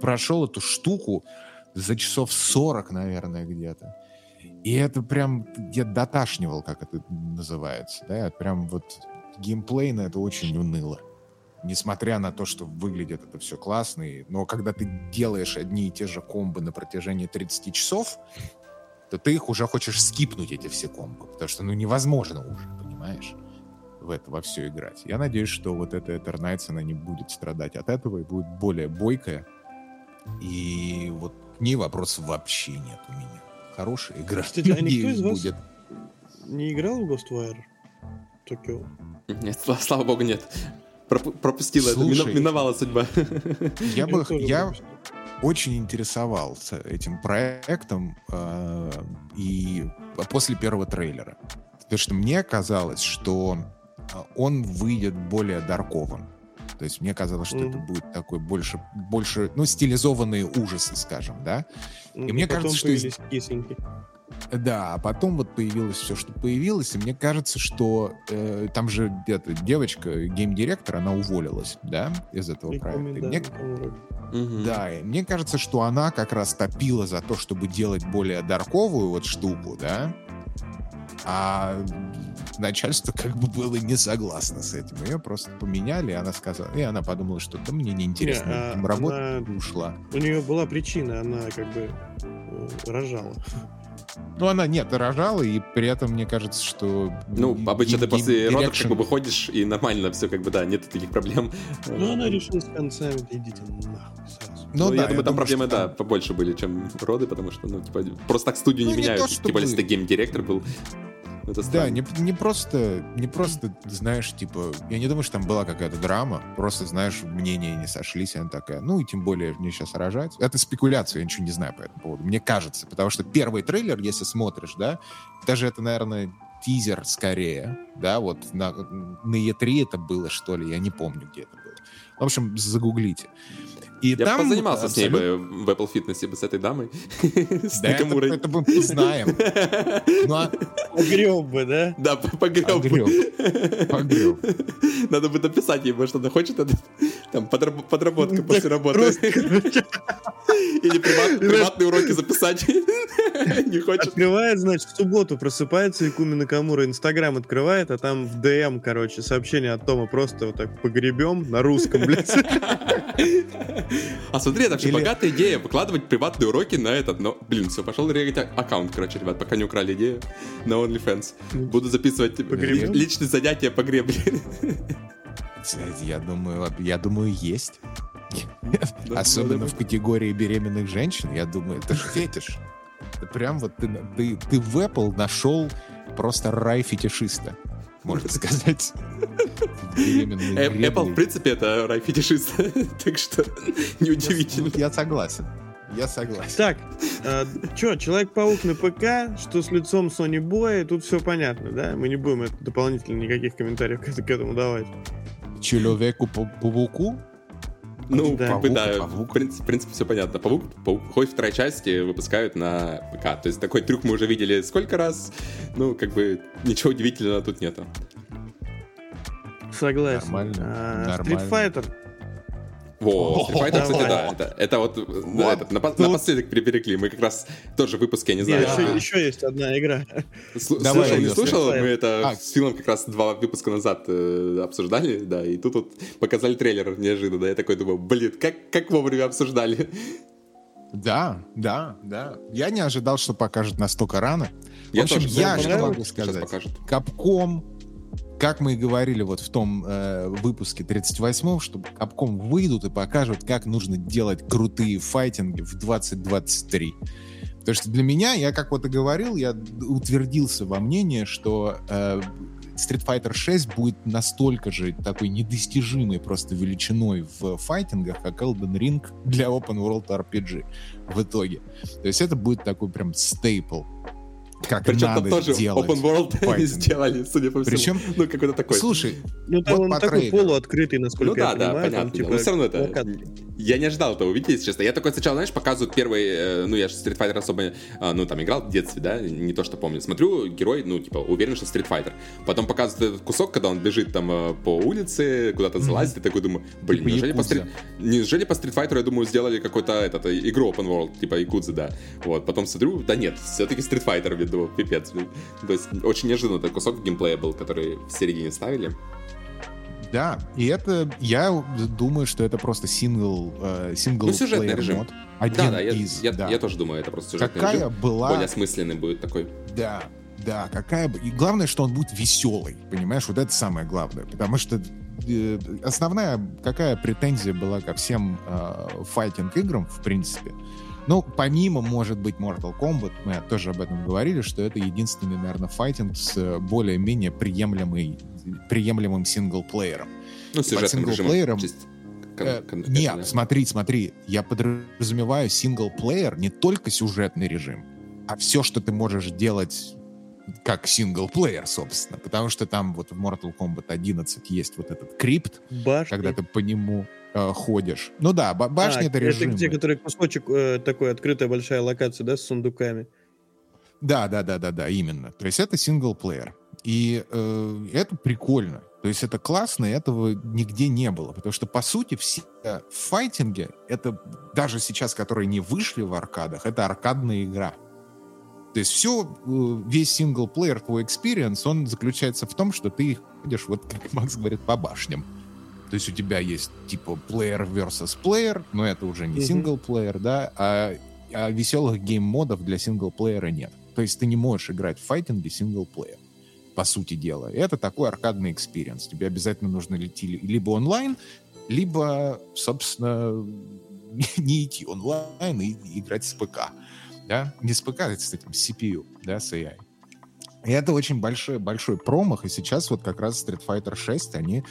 [SPEAKER 2] прошел эту штуку за часов 40, наверное, где-то. И это прям, я доташнивал, как это называется, да, прям вот геймплейно это очень уныло. Несмотря на то, что выглядит это все классно, и- но когда ты делаешь одни и те же комбы на протяжении 30 часов, то ты их уже хочешь скипнуть, эти все комбы. Потому что, ну, невозможно уже, понимаешь, в это во все играть. Я надеюсь, что вот эта Eternights, она не будет страдать от этого и будет более бойкая. И вот к ней вопросов вообще нет у меня. Хорошая игра.
[SPEAKER 3] Кстати, а никто из вас
[SPEAKER 2] будет.
[SPEAKER 3] не играл в Ghostwire? Токио.
[SPEAKER 1] Нет, слава, слава богу, нет. Пропу- пропустила это,
[SPEAKER 2] Слушай.
[SPEAKER 1] миновала судьба.
[SPEAKER 2] Я бы, я
[SPEAKER 3] пропустил.
[SPEAKER 2] очень интересовался этим проектом э, и после первого трейлера. Потому что мне казалось, что он выйдет более дарковым. То есть мне казалось, что это
[SPEAKER 3] Мгм.
[SPEAKER 2] будет такой больше, больше, ну, стилизованные ужасы, скажем, да?
[SPEAKER 3] Ну,
[SPEAKER 2] мне
[SPEAKER 3] потом
[SPEAKER 2] кажется, что из-. Да, а потом вот появилось все, что появилось, и мне кажется, что э, там же где-то девочка, гейм-директор, она уволилась, да, из этого
[SPEAKER 3] И
[SPEAKER 2] проекта. И мне.
[SPEAKER 1] Мгм.
[SPEAKER 2] да, и мне кажется, что она как раз топила за то, чтобы делать более дарковую вот штуку, да, а начальство как бы было не согласно с этим. Ее просто поменяли, и она сказала, и она подумала, что да мне неинтересно
[SPEAKER 3] Не, а
[SPEAKER 2] работать,
[SPEAKER 3] она-
[SPEAKER 2] и ушла.
[SPEAKER 3] У нее была причина, она как бы э, рожала.
[SPEAKER 2] Ну, она, нет, рожала, и при этом мне кажется, что...
[SPEAKER 1] Ну, обычно ты после родов как бы выходишь, и нормально все, как бы, да, нет таких проблем.
[SPEAKER 3] Но она решила с концами, идите нахуй сразу.
[SPEAKER 1] Ну,
[SPEAKER 2] Ну,
[SPEAKER 1] я
[SPEAKER 2] да,
[SPEAKER 1] думаю, там проблемы,
[SPEAKER 2] что
[SPEAKER 1] да,
[SPEAKER 2] там-
[SPEAKER 1] побольше были, чем роды, потому что, ну, типа, просто так студию
[SPEAKER 2] Ну,
[SPEAKER 1] не
[SPEAKER 2] не то,
[SPEAKER 1] меняют. Тем более, если ты гейм-директор был. Это
[SPEAKER 2] Да,
[SPEAKER 1] странно.
[SPEAKER 2] не, не просто, не просто, знаешь, типа, я не думаю, что там была какая-то драма, просто, знаешь, мнения не сошлись, и она такая, ну и тем более мне сейчас рожать. Это спекуляция, я ничего не знаю по этому поводу, мне кажется, потому что первый трейлер, если смотришь, да, даже это, наверное, тизер скорее, да, вот на, на E3 это было, что ли, я не помню, где это было. В общем, загуглите. И
[SPEAKER 1] Я
[SPEAKER 2] там
[SPEAKER 1] позанимался с ней бы в Apple Fitness бы с этой дамой. С
[SPEAKER 2] Да, это, это мы знаем. Ну, а
[SPEAKER 3] Погреб бы, да?
[SPEAKER 1] Да, п- погреб.
[SPEAKER 2] погреб. Погреб.
[SPEAKER 1] Надо бы написать ей, может, она хочет это, там подраб- подработка после работы.
[SPEAKER 3] Просто,
[SPEAKER 1] Или приват- приватные уроки записать. Не хочет.
[SPEAKER 3] Открывает, значит, в субботу просыпается Икуми Накамура, Инстаграм открывает, а там в ДМ, короче, сообщение от Тома просто вот так погребем на русском, блядь.
[SPEAKER 1] А смотри, это вообще
[SPEAKER 2] Или-
[SPEAKER 1] богатая идея, выкладывать приватные уроки на этот, но, блин, все, пошел регать а- аккаунт, короче, ребят, пока не украли идею на OnlyFans. Буду записывать
[SPEAKER 3] Погребем?
[SPEAKER 1] личные занятия по гребле.
[SPEAKER 2] Я думаю, я думаю, есть.
[SPEAKER 1] Да,
[SPEAKER 2] Особенно
[SPEAKER 1] да,
[SPEAKER 2] в категории беременных женщин, я думаю, это же фетиш. Прям вот ты, ты, ты в Apple нашел просто рай фетишиста, можно сказать.
[SPEAKER 1] Э-. Apple, в принципе, это рай фетишист, так что неудивительно.
[SPEAKER 2] Я согласен. Я согласен.
[SPEAKER 3] Так, а, чё, Человек-паук на ПК, что с лицом Sony Boy, тут все понятно, да? Мы не будем это дополнительно никаких комментариев к, к этому давать.
[SPEAKER 2] Человеку по пауку?
[SPEAKER 1] Ну,
[SPEAKER 3] Да.
[SPEAKER 1] бы, да,
[SPEAKER 2] Павук,
[SPEAKER 1] в принципе, в принципе, все понятно. Павук, Паук хоть второй части выпускают на ПК. То есть такой трюк мы уже видели сколько раз. Ну, как бы, ничего удивительного тут нету.
[SPEAKER 3] Согласен.
[SPEAKER 2] Нормально,
[SPEAKER 3] А,
[SPEAKER 2] нормально.
[SPEAKER 3] Street Fighter.
[SPEAKER 1] Во, Street Fighter, кстати, да. Это, это вот, да, напо-
[SPEAKER 2] тут-
[SPEAKER 1] напоследок переберегли. Мы как раз тоже в выпуске, не
[SPEAKER 3] Не,
[SPEAKER 1] знаю.
[SPEAKER 3] еще, есть одна игра.
[SPEAKER 1] Слу-
[SPEAKER 2] Давай,
[SPEAKER 1] слушал, не
[SPEAKER 2] Илюс,
[SPEAKER 1] слушал, мы это
[SPEAKER 2] А.
[SPEAKER 1] с Филом как раз два выпуска назад э, обсуждали, да, и тут вот показали трейлер неожиданно. Я такой думаю, блин, как, как вовремя обсуждали.
[SPEAKER 2] Да, да, да. Я не ожидал, что покажут настолько рано.
[SPEAKER 1] Я
[SPEAKER 2] в общем,
[SPEAKER 1] тоже.
[SPEAKER 2] я что могу
[SPEAKER 1] Сейчас
[SPEAKER 2] сказать? Капком, как мы и говорили вот в том э, выпуске 38-м, что Капком выйдут и покажут, как нужно делать крутые файтинги в 2023. Потому что для меня, я как вот и говорил, я утвердился во мнении, что э, Street Fighter 6 будет настолько же такой недостижимой просто величиной в файтингах, как Elden Ring для Open World RPG в итоге. То есть это будет такой прям стейпл. Как
[SPEAKER 1] Причем
[SPEAKER 2] надо
[SPEAKER 1] там тоже
[SPEAKER 2] делать
[SPEAKER 1] open world
[SPEAKER 2] файтинг.
[SPEAKER 1] сделали, судя по всему.
[SPEAKER 2] Причем,
[SPEAKER 1] ну, какой-то такой.
[SPEAKER 2] слушай,
[SPEAKER 3] Ну, там
[SPEAKER 2] Вот
[SPEAKER 3] он такой
[SPEAKER 2] трейлеру.
[SPEAKER 3] полуоткрытый, насколько
[SPEAKER 1] Ну да,
[SPEAKER 3] я
[SPEAKER 1] да,
[SPEAKER 3] понимаю. там,
[SPEAKER 1] понятно.
[SPEAKER 3] типа,
[SPEAKER 1] Но все равно это...
[SPEAKER 3] локация.
[SPEAKER 1] Я не ожидал этого увидеть, если честно. Я такой сначала, знаешь, показывают первый... э, Ну, я же Street Fighter особо, а, ну, там, играл в детстве, да, не то, что помню. Смотрю, герой, ну, типа, уверен, что Street Fighter. Потом показывают этот кусок, когда он бежит там э, по улице, куда-то залазит, и такой думаю, блин,
[SPEAKER 2] Типа
[SPEAKER 1] неужели по. Street... неужели по Street Fighter, я думаю, сделали какой-то этот, э, игру Open World, типа Якудза, да. Вот, потом смотрю, да нет, все-таки Street Fighter, виду, пипец. То есть, очень неожиданно этот кусок геймплея был, который в середине ставили.
[SPEAKER 2] Да, и это, я думаю, что это просто сингл, э, сингл
[SPEAKER 1] Ну, сюжетный режим.
[SPEAKER 2] мод. Один
[SPEAKER 1] Да, да, я,
[SPEAKER 2] из,
[SPEAKER 1] я,
[SPEAKER 2] да.
[SPEAKER 1] я тоже думаю, это просто сюжетный
[SPEAKER 2] Какая
[SPEAKER 1] режим.
[SPEAKER 2] была,
[SPEAKER 1] Более осмысленный будет такой.
[SPEAKER 2] да, да, какая бы, и главное, что он будет веселый, понимаешь, вот это самое главное, потому что э, основная какая претензия была ко всем э, файтинг-играм, в принципе, ну, помимо, может быть, Mortal Kombat, мы тоже об этом говорили, что это единственный, наверное, файтинг с э, более-менее приемлемый, приемлемым синглплеером.
[SPEAKER 1] Ну, сюжетным режимом.
[SPEAKER 2] синглплеером,
[SPEAKER 1] чисто кон-
[SPEAKER 2] Э,
[SPEAKER 1] кон-
[SPEAKER 2] Нет,
[SPEAKER 1] да.
[SPEAKER 2] смотри, смотри, я подразумеваю синглплеер не только сюжетный режим, а все, что ты можешь делать как синглплеер, собственно. Потому что там вот в Mortal Kombat 11 есть вот этот крипт,
[SPEAKER 3] Башни.
[SPEAKER 2] когда ты по нему э, ходишь. Ну да, ба- башня
[SPEAKER 3] А,
[SPEAKER 2] это режим.
[SPEAKER 3] Это где, который кусочек э, такой, открытая большая локация, да, с сундуками.
[SPEAKER 2] Да, да, да, да, да, именно. То есть это синглплеер. И э, это прикольно. То есть это классно, и этого нигде не было. Потому что, по сути, все файтинги, это даже сейчас, которые не вышли в аркадах, это аркадная игра. То есть все, весь синглплеер, твой experience, он заключается в том, что ты ходишь, вот как Макс говорит, по башням. То есть у тебя есть типа player versus player, но это уже не
[SPEAKER 3] single
[SPEAKER 2] player, да, а, а веселых game mode ов для single player а нет. То есть ты не можешь играть в файтинге single player, по сути дела. Это такой аркадный experience. Тебе обязательно нужно идти либо онлайн, либо, собственно, не идти онлайн и играть с ПК. Да? Не с ПК, а с этим, с CPU, да, с AI. И это очень большой, большой промах, и сейчас вот как раз Street Fighter 6, они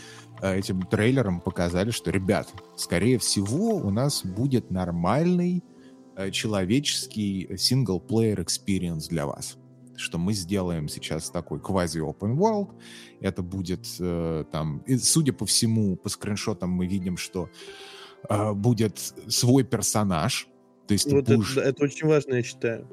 [SPEAKER 2] этим трейлером показали, что, ребят, скорее всего, у нас будет нормальный э, человеческий синглплеер experience для вас. Что мы сделаем сейчас такой квази-open world. Это будет э, там... И, судя по всему, по скриншотам мы видим, что э, будет свой персонаж. То есть
[SPEAKER 3] Вот
[SPEAKER 2] будешь...
[SPEAKER 3] это, это очень важно, я считаю.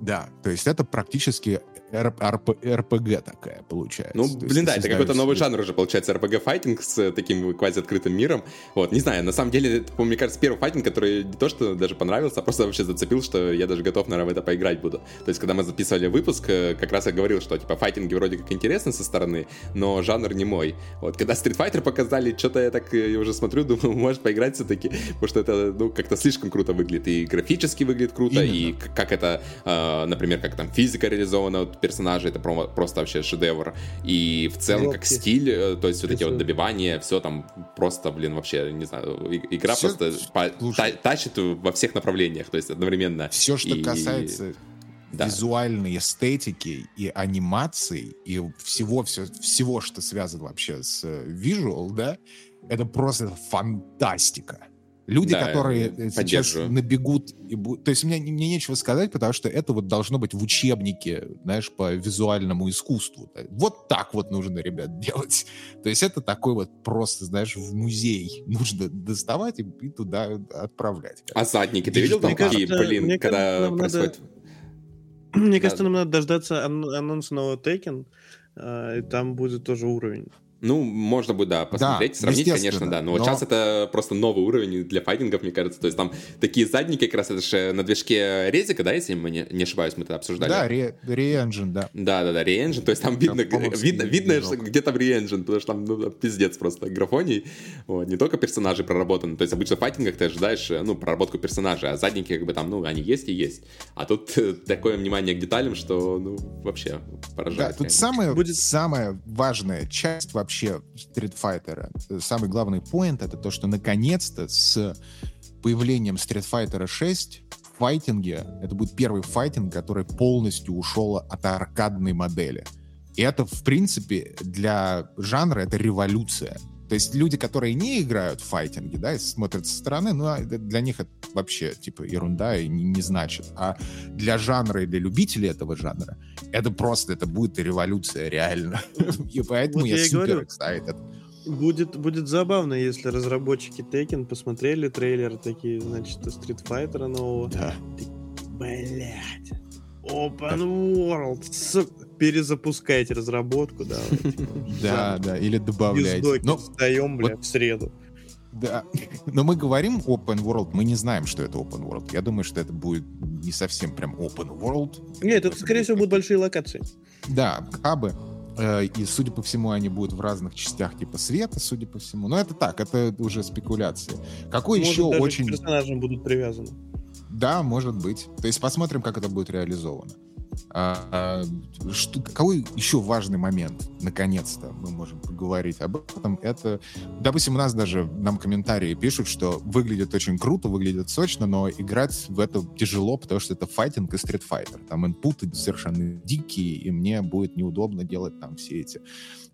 [SPEAKER 2] Да, то есть это практически РПГ такая получается.
[SPEAKER 1] Ну,
[SPEAKER 2] То
[SPEAKER 1] блин, да, это какой-то новый жанр уже получается, RPG-файтинг с э, таким квази-открытым миром. Вот, не знаю, на самом деле, это, мне кажется, первый файтинг, который не то, что даже понравился, а просто вообще зацепил, что я даже готов, наверное, в это поиграть буду. То есть, когда мы записывали выпуск, э, как раз я говорил, что, типа, файтинги вроде как интересны со стороны, но жанр не мой. Вот, когда Street Fighter показали, что-то я так э, уже смотрю, думаю, может поиграть все-таки, потому что это, ну, как-то слишком круто выглядит. И графически выглядит круто, и
[SPEAKER 2] Именно.
[SPEAKER 1] к- как это, э, например, как там физика реализована персонажей, это просто вообще шедевр. И в целом, как
[SPEAKER 3] Жёсткий.
[SPEAKER 1] стиль, э, то есть вот эти вот добивания, все там просто, блин, вообще, не знаю, игра
[SPEAKER 2] Всё-
[SPEAKER 1] просто по- та- тащит во всех направлениях, то есть одновременно.
[SPEAKER 2] Все, что
[SPEAKER 1] И-
[SPEAKER 2] касается
[SPEAKER 1] да.
[SPEAKER 2] визуальной эстетики и анимации, и всего, все, всего, что связано вообще с э, visual, да, это просто фантастика. Люди,
[SPEAKER 1] Да,
[SPEAKER 2] которые э, сейчас набегут, и бу- то есть мне, мне нечего сказать, потому что это вот должно быть в учебнике, знаешь, по визуальному искусству. Вот так вот нужно, ребят, делать. То есть это такой вот просто, знаешь, в музей нужно доставать и, и туда отправлять.
[SPEAKER 1] А задники, ты видел там
[SPEAKER 2] Мне
[SPEAKER 1] какие,
[SPEAKER 3] кажется-
[SPEAKER 1] блин,
[SPEAKER 3] мне
[SPEAKER 1] когда
[SPEAKER 3] кажется, нам надо-
[SPEAKER 1] происходит...
[SPEAKER 3] Мне
[SPEAKER 1] Да.
[SPEAKER 3] кажется, нам надо дождаться ан- анонса нового Tekken, а, и там будет тоже уровень.
[SPEAKER 1] Ну, можно будет, да, посмотреть, сравнить, конечно, да. Но, вот
[SPEAKER 2] но-
[SPEAKER 1] сейчас это просто новый уровень для файтингов, мне кажется. То есть там такие задники, как раз это же на движке Резика, да, если мы не, не ошибаюсь, мы это обсуждали.
[SPEAKER 2] Да, Re- Re-Engine, да.
[SPEAKER 1] Да, да, да, Re-Engine, то есть там видно,
[SPEAKER 2] по-моему,
[SPEAKER 1] видно, видно, что где там Re-Engine, потому что там, ну, пиздец просто графоний, вот, не только персонажи проработаны, то есть обычно в файтингах ты ожидаешь, э, ну, проработку персонажей, а задники, как бы там, ну, они есть и есть, а тут э, такое внимание к деталям, что, ну, вообще
[SPEAKER 2] Да,
[SPEAKER 1] поражает.
[SPEAKER 2] тут
[SPEAKER 1] конечно.
[SPEAKER 2] самая,
[SPEAKER 3] Будет-
[SPEAKER 2] самая важная часть вообще Street Fighter, самый главный поинт, это то, что наконец-то с появлением Street Fighter 6 в файтинге, это будет первый файтинг, который полностью ушел от аркадной модели. И это, в принципе, для жанра это революция. То есть люди, которые не играют в файтинги, да, и смотрят со стороны, ну, а для них это вообще, типа, ерунда и не, не значит. А для жанра и для любителей этого жанра это просто, это будет революция, реально. И поэтому
[SPEAKER 3] Вот
[SPEAKER 2] я супер excited.
[SPEAKER 3] Будет, будет забавно, если разработчики Tekken посмотрели трейлер такие, значит, Street Fighter нового.
[SPEAKER 2] Да.
[SPEAKER 3] Блять. Open World. сука. Перезапускайте разработку, да. типа,
[SPEAKER 2] Да, да, или добавляйте. Но,
[SPEAKER 3] встаем, бля, в среду.
[SPEAKER 2] да. Но мы говорим open world, мы не знаем, что это open world. Я думаю, что это будет не совсем прям open world.
[SPEAKER 3] Нет, это, скорее всего, будут большие локации.
[SPEAKER 2] Да, хабы. Э, И, судя по всему, они будут в разных частях типа света, судя по всему. Но это так, это уже спекуляции. Какой
[SPEAKER 3] Может,
[SPEAKER 2] еще
[SPEAKER 3] даже
[SPEAKER 2] очень...
[SPEAKER 3] к персонажам будут привязаны.
[SPEAKER 2] Да, может быть. То есть посмотрим, как это будет реализовано. А, что, какой еще важный момент, наконец-то, мы можем поговорить об этом, это, допустим, у нас даже нам комментарии пишут, что выглядит очень круто, выглядит сочно, но играть в это тяжело, потому что это файтинг и стритфайтер. Там инпуты совершенно дикие, и мне будет неудобно делать там все эти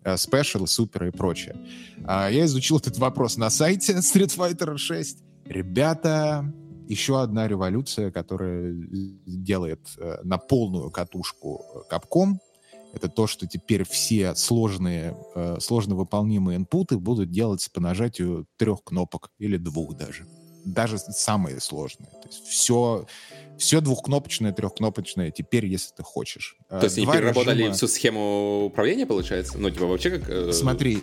[SPEAKER 2] э, спешалы, суперы и прочее. А, я изучил этот вопрос на сайте Street Fighter 6. Ребята, еще одна революция, которая делает э, на полную катушку э, Capcom, это то, что теперь все сложные, э, сложно выполнимые инпуты будут делаться по нажатию трех кнопок или двух даже. Даже самые сложные. То есть все, все двухкнопочное, трехкнопочное теперь, если ты хочешь.
[SPEAKER 1] То есть они
[SPEAKER 2] Два
[SPEAKER 1] переработали
[SPEAKER 2] режима-
[SPEAKER 1] всю схему управления, получается? Ну, типа, вообще как...
[SPEAKER 2] Смотри,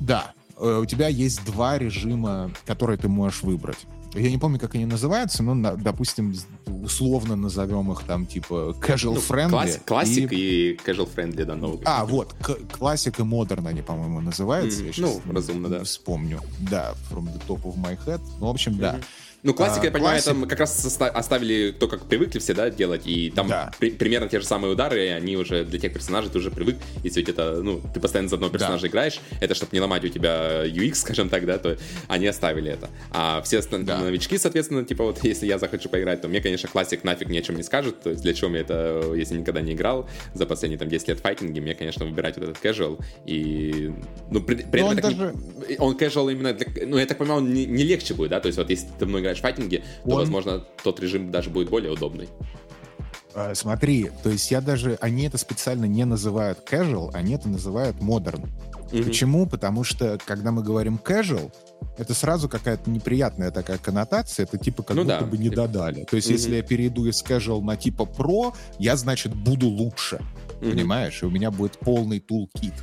[SPEAKER 2] да, у тебя есть два режима, которые ты можешь выбрать. Я не помню, как они называются, но, на- допустим, условно назовем их там типа casual
[SPEAKER 1] ну,
[SPEAKER 2] friendly.
[SPEAKER 1] класс- Классик
[SPEAKER 2] и-
[SPEAKER 1] и casual friendly, да, новый.
[SPEAKER 2] А, вот, классик и модерн они, по-моему, называются.
[SPEAKER 1] Мгм.
[SPEAKER 2] Я
[SPEAKER 1] Ну, разумно, да.
[SPEAKER 2] Вспомню. Да, from the top of my head. Ну, в общем, да.
[SPEAKER 1] Ну, классика,
[SPEAKER 2] А,
[SPEAKER 1] я понимаю,
[SPEAKER 2] классик-
[SPEAKER 1] там как раз оставили то, как привыкли все, да, делать, и там
[SPEAKER 2] Да.
[SPEAKER 1] при- примерно те же самые удары, и они уже для тех персонажей ты уже привык, если ведь это, ну, ты постоянно за одного персонажа играешь, это чтобы не ломать у тебя UX, скажем так, да, то они оставили это. А все
[SPEAKER 2] Да.
[SPEAKER 1] новички, соответственно, типа вот если я захочу поиграть, то мне, конечно, классик нафиг ни о чем не скажет, то есть для чего мне это, если никогда не играл за последние там 10 лет файтинги, мне, конечно, выбирать вот этот casual, и, ну, при, при
[SPEAKER 2] Но
[SPEAKER 1] этом
[SPEAKER 2] он
[SPEAKER 1] так не-
[SPEAKER 2] даже-
[SPEAKER 1] он casual именно для... Ну, я так понимаю, он не, не легче будет, да? То есть вот если ты давно играешь в файтинги, то,
[SPEAKER 2] Он-
[SPEAKER 1] возможно, тот режим даже будет более удобный.
[SPEAKER 2] А, Смотри, то есть я даже... Они это специально не называют casual, они это называют modern. Mm-hmm. Почему? Потому что, когда мы говорим casual, это сразу какая-то неприятная такая коннотация, это типа как ну, будто да. бы не додали. То есть, mm-hmm. если я перейду из casual на типа про, я, значит, буду лучше. Mm-hmm. Понимаешь? И у меня будет полный тулкит.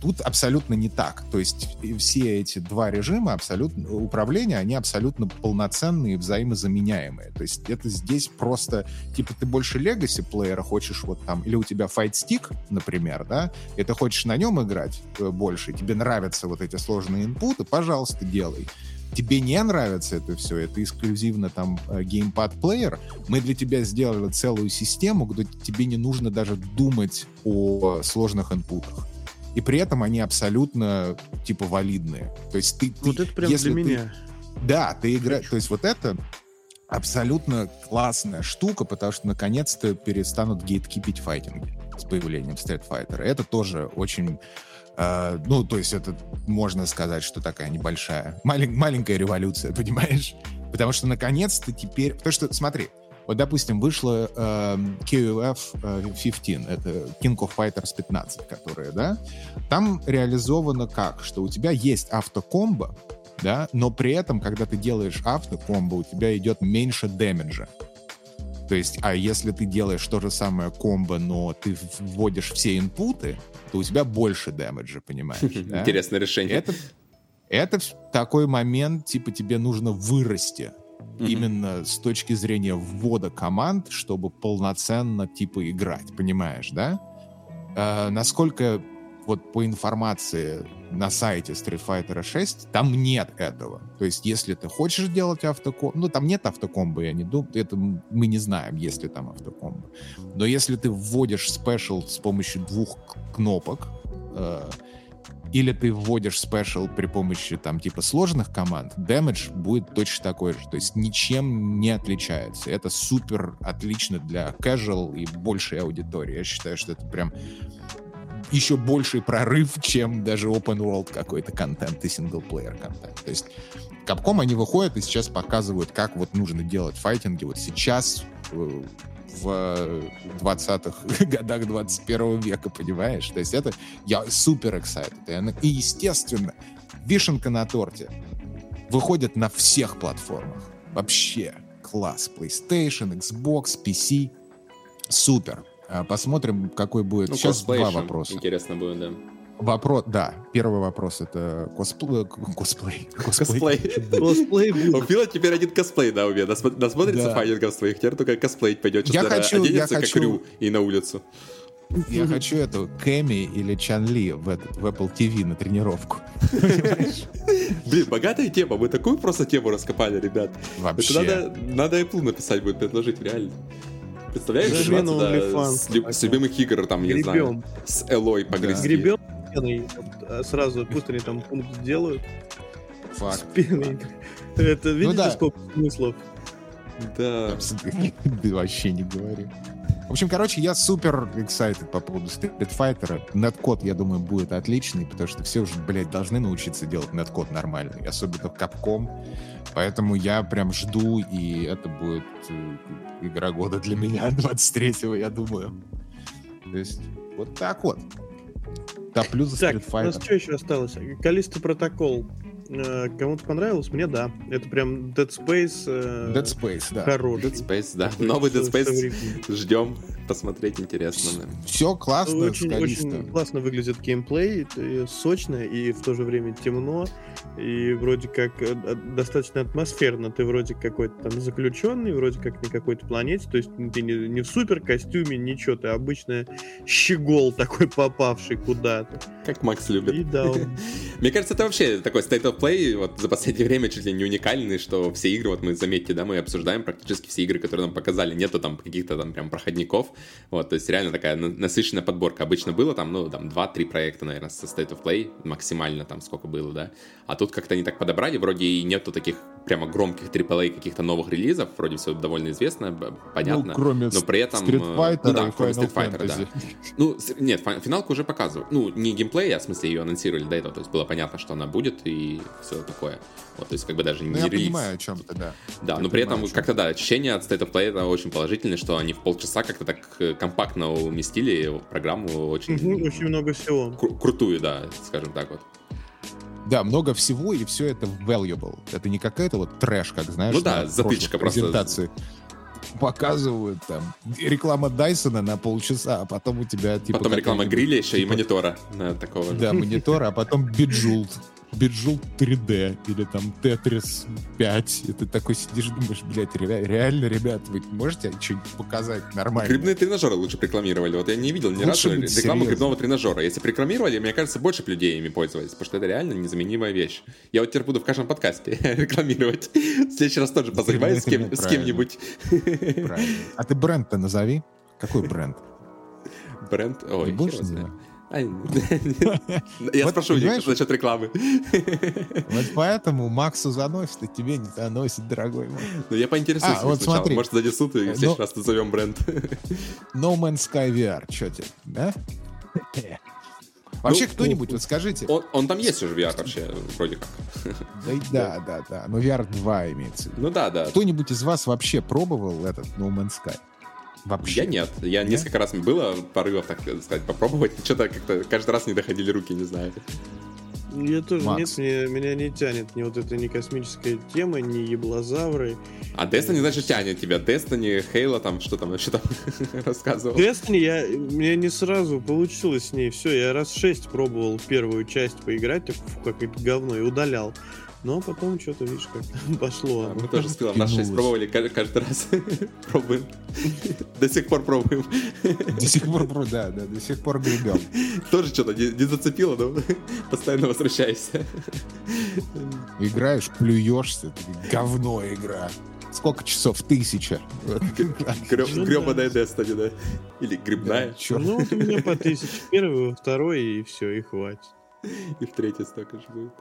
[SPEAKER 2] Тут абсолютно не так. То есть все эти два режима абсолютно управления, они абсолютно полноценные, взаимозаменяемые. То есть это здесь просто, типа, ты больше легаси плеера хочешь вот там, или у тебя Fight Stick, например, да, и ты хочешь на нем играть э, больше, тебе нравятся вот эти сложные инпуты, пожалуйста, делай тебе не нравится это все, это эксклюзивно там геймпад плеер, мы для тебя сделали целую систему, где тебе не нужно даже думать о сложных инпутах и при этом они абсолютно, типа, валидные. То есть ты...
[SPEAKER 3] Вот
[SPEAKER 2] ты,
[SPEAKER 3] это прям для ты, меня.
[SPEAKER 2] Да, ты играешь... То есть вот это абсолютно классная штука, потому что наконец-то перестанут гейткипить файтинги с появлением Street Fighter. Это тоже очень... Э, ну, то есть это можно сказать, что такая небольшая, малень, маленькая революция, понимаешь? Потому что наконец-то теперь... Потому что, смотри, вот, допустим, вышла э, KOF 15, это King of Fighters 15, которая, да, там реализовано как, что у тебя есть автокомбо, да, но при этом, когда ты делаешь автокомбо, у тебя идет меньше дэмэджа. То есть, а если ты делаешь то же самое комбо, но ты вводишь все инпуты, то у тебя больше дэмэджа, понимаешь?
[SPEAKER 1] Интересное решение.
[SPEAKER 2] Это, это такой момент, типа, тебе нужно вырасти именно с точки зрения ввода команд, чтобы полноценно типа играть, понимаешь, да? Э, насколько вот по информации на сайте Street Fighter 6, там нет этого. То есть, если ты хочешь делать автокомбо, ну, там нет автокомбо, я не думаю, это мы не знаем, есть ли там автокомбо. Но если ты вводишь special с помощью двух кнопок, э, или ты вводишь special при помощи там типа сложных команд, damage будет точно такой же. То есть ничем не отличается. Это супер отлично для casual и большей аудитории. Я считаю, что это прям еще больший прорыв, чем даже open world какой-то контент и синглплеер контент. То есть Capcom они выходят и сейчас показывают, как вот нужно делать файтинги. Вот сейчас э, в 20-х годах 21 века, понимаешь? То есть это я супер excited. И, естественно, вишенка на торте выходит на всех платформах. Вообще класс. PlayStation, Xbox, PC. Супер. А, посмотрим, какой будет.
[SPEAKER 1] Ну,
[SPEAKER 2] Сейчас два вопроса.
[SPEAKER 1] Интересно будет, да.
[SPEAKER 2] Вопрос, да. Первый вопрос это косплей.
[SPEAKER 1] Косплей. Косплей. Косплей. У Фила теперь один косплей, да, у меня. Насмотрится да. файтингов своих, теперь только косплеить пойдет.
[SPEAKER 2] Я хочу, я хочу... как Рю
[SPEAKER 1] и на улицу.
[SPEAKER 2] Я хочу эту Кэми или Чунь Ли в, в Apple TV на тренировку.
[SPEAKER 1] Блин, богатая тема. Мы такую просто тему раскопали, ребят.
[SPEAKER 2] Вообще. Это
[SPEAKER 1] надо, надо Apple написать будет, предложить, реально. Представляешь, с, с любимых игр, там, я знаю, с Элой погрести.
[SPEAKER 3] Гребем пеной а сразу, пусть они там пункт сделают.
[SPEAKER 2] Факт. С
[SPEAKER 3] пеной. Это видите, ну, да. сколько смыслов?
[SPEAKER 1] Да.
[SPEAKER 2] Вообще не говори. В общем, короче, я супер excited по поводу Street Fighter. Неткод, я думаю, будет отличный, потому что все уже, блядь, должны научиться делать неткод нормальный, особенно в Capcom. Поэтому я прям жду, и это будет э, игра года для меня 23-го, я думаю. То есть, вот так вот. Плюс
[SPEAKER 3] так, Street Fighter. у нас что еще осталось? Калиста протокол. Э, кому-то понравилось? Мне да. Это прям Dead Space.
[SPEAKER 2] Э, Dead Space, да.
[SPEAKER 3] Хороший.
[SPEAKER 1] Dead Space, да. Новый Dead Space. Ждем. Посмотреть интересно.
[SPEAKER 2] Все классно,
[SPEAKER 3] очень, очень классно выглядит геймплей. Сочно и в то же время темно. И вроде как э, достаточно атмосферно. Ты вроде какой-то там заключенный, вроде как на какой-то планете. То есть ты не, не в супер костюме, ничего. Ты обычно щегол такой попавший куда-то.
[SPEAKER 1] Как Макс любит.
[SPEAKER 3] И да, он...
[SPEAKER 1] Мне кажется, это вообще такой state of play вот за последнее время чуть ли не уникальный, что все игры, вот мы, заметьте, да, мы обсуждаем практически все игры, которые нам показали, нету там каких-то там прям проходников, вот, то есть реально такая насыщенная подборка. Обычно было там, ну, там 2-3 проекта, наверное, со state of play, максимально там сколько было, да, а тут как-то они так подобрали, вроде и нету таких прямо громких AAA каких-то новых релизов, вроде все довольно известно, понятно.
[SPEAKER 2] Ну, кроме
[SPEAKER 1] но при этом...
[SPEAKER 2] Street Fighter
[SPEAKER 1] ну, да, кроме Street Fighter,
[SPEAKER 2] Fantasy.
[SPEAKER 1] да. Ну, нет, фи- финалку уже показывают. Ну, не геймплей, а в смысле ее анонсировали до этого, то есть было понятно, что она будет и все такое. Вот, то есть как бы даже
[SPEAKER 2] Ну,
[SPEAKER 1] не
[SPEAKER 2] я
[SPEAKER 1] релиз.
[SPEAKER 2] понимаю о чем ты, да.
[SPEAKER 1] Да,
[SPEAKER 2] Я
[SPEAKER 1] но при
[SPEAKER 2] понимаю,
[SPEAKER 1] этом как-то да, ощущение от State of Play это очень положительное, что они в полчаса как-то так э, компактно уместили программу очень,
[SPEAKER 3] Мгм, Очень много всего.
[SPEAKER 1] кру- крутую, да, скажем так вот.
[SPEAKER 2] Да, много всего, и все это valuable. Это не какая-то вот трэш, как знаешь,
[SPEAKER 1] Ну да, затычка просто.
[SPEAKER 2] презентации. Показывают там реклама Дайсона на полчаса, а потом у тебя типа
[SPEAKER 1] Потом реклама гриля еще и
[SPEAKER 2] типа,
[SPEAKER 1] монитора на такого же.
[SPEAKER 2] Да, монитора, а потом биджулт. Bejeweled 3D или там Тетрис 5. И ты такой сидишь и думаешь, блядь, ре- реально, ребят, вы можете что-нибудь показать нормально?
[SPEAKER 1] Гребные тренажеры лучше рекламировали. Вот я не видел ни
[SPEAKER 2] Лучше
[SPEAKER 1] разу рекламу гребного тренажера. Если рекламировали, мне кажется, больше людей ими пользовались, потому что это реально незаменимая вещь. Я вот теперь буду в каждом подкасте рекламировать. В следующий раз тоже позанимаюсь с, кем- с кем-нибудь.
[SPEAKER 2] Правильно. А ты бренд-то назови. Какой бренд?
[SPEAKER 1] Бренд. Ой, знает.
[SPEAKER 2] называть?
[SPEAKER 1] Ай, Я спрошу у них насчет рекламы.
[SPEAKER 2] Вот поэтому Максу заносит, а тебе не заносит, дорогой мой.
[SPEAKER 1] Ну, я поинтересуюсь
[SPEAKER 2] А, вот
[SPEAKER 1] сначала.
[SPEAKER 2] смотри.
[SPEAKER 1] Может, занесут, и в
[SPEAKER 2] Ну-
[SPEAKER 1] следующий раз назовем бренд.
[SPEAKER 2] No Man's Sky VR, что тебе, да? Вообще,
[SPEAKER 1] Ну,
[SPEAKER 2] кто-нибудь, вот скажите.
[SPEAKER 1] Он, он там есть уже VR вообще, вроде как.
[SPEAKER 2] Да, да, да, да. Но VR 2 имеется.
[SPEAKER 1] Ну да, да.
[SPEAKER 2] Кто-нибудь из вас вообще пробовал этот No Man's Sky? Вообще.
[SPEAKER 1] Я нет. Я несколько раз было порывов, так сказать, попробовать. Что-то как-то каждый раз не доходили руки, не знаю.
[SPEAKER 3] Я тоже
[SPEAKER 2] Макс.
[SPEAKER 3] нет, мне- меня не тянет ни вот эта ни космическая тема, ни еблозавры.
[SPEAKER 1] А Destiny, значит, тянет тебя. Destiny, Halo, там, что там еще там рассказывал.
[SPEAKER 3] Destiny я, мне не сразу получилось с ней. Все, я раз шесть пробовал первую часть поиграть, фу, какое-то говно, и удалял. Но потом что-то, видишь, как пошло.
[SPEAKER 1] А, Мы тоже с Филом наш 6
[SPEAKER 2] Втянулось.
[SPEAKER 1] пробовали ка- каждый раз. Пробуем. До сих пор пробуем.
[SPEAKER 2] До сих пор, про- да, да, до сих пор гребем.
[SPEAKER 1] Тоже что-то не не зацепило, но постоянно возвращаешься.
[SPEAKER 2] Играешь, плюешься, говно игра. Сколько часов? Тысяча.
[SPEAKER 3] Ну
[SPEAKER 1] Гребаная Destiny, да. Или грибная.
[SPEAKER 3] Ну, вот у меня по тысяче первый, второй, и все, и хватит.
[SPEAKER 1] И в третьей столько же будет.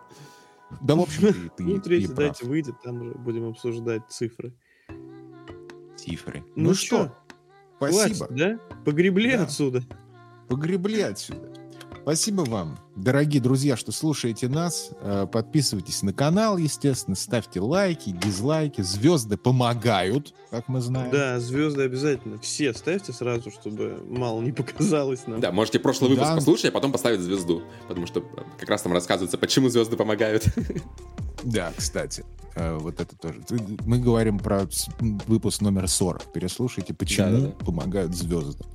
[SPEAKER 2] Да, в общем, ты, ты,
[SPEAKER 3] Ну,
[SPEAKER 2] прав.
[SPEAKER 3] дайте выйдет, там уже будем обсуждать цифры.
[SPEAKER 2] Цифры.
[SPEAKER 3] Ну
[SPEAKER 2] Ну, что, спасибо.
[SPEAKER 3] Хватит, да? Погребли
[SPEAKER 2] Да.
[SPEAKER 3] отсюда.
[SPEAKER 2] Погребли отсюда. Спасибо вам, дорогие друзья, что слушаете нас. Э, Подписывайтесь на канал, естественно, ставьте лайки, дизлайки. Звезды помогают, как мы знаем.
[SPEAKER 3] Да, звезды обязательно. Все ставьте сразу, чтобы мало не показалось нам.
[SPEAKER 1] Да, можете прошлый выпуск
[SPEAKER 2] Да.
[SPEAKER 1] послушать, а потом поставить звезду. Потому что как раз там рассказывается, почему звезды помогают.
[SPEAKER 2] Да, кстати, э, вот это тоже. Мы говорим про выпуск номер 40. Переслушайте, почему
[SPEAKER 1] Да-да-да.
[SPEAKER 2] помогают звезды.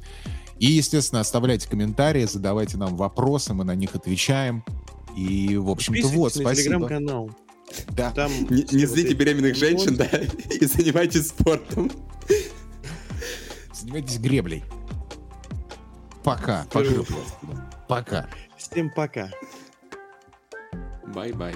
[SPEAKER 2] И, естественно, оставляйте комментарии, задавайте нам вопросы, мы на них отвечаем. И, в общем-то, вот,
[SPEAKER 3] на
[SPEAKER 2] спасибо.
[SPEAKER 3] телеграм-канал.
[SPEAKER 2] Да.
[SPEAKER 3] Там
[SPEAKER 1] Не, не злите
[SPEAKER 3] эти
[SPEAKER 1] беременных женщин, да, и занимайтесь спортом.
[SPEAKER 2] Занимайтесь греблей. Пока. Пока. Пока.
[SPEAKER 3] Всем пока.
[SPEAKER 1] Bye-bye.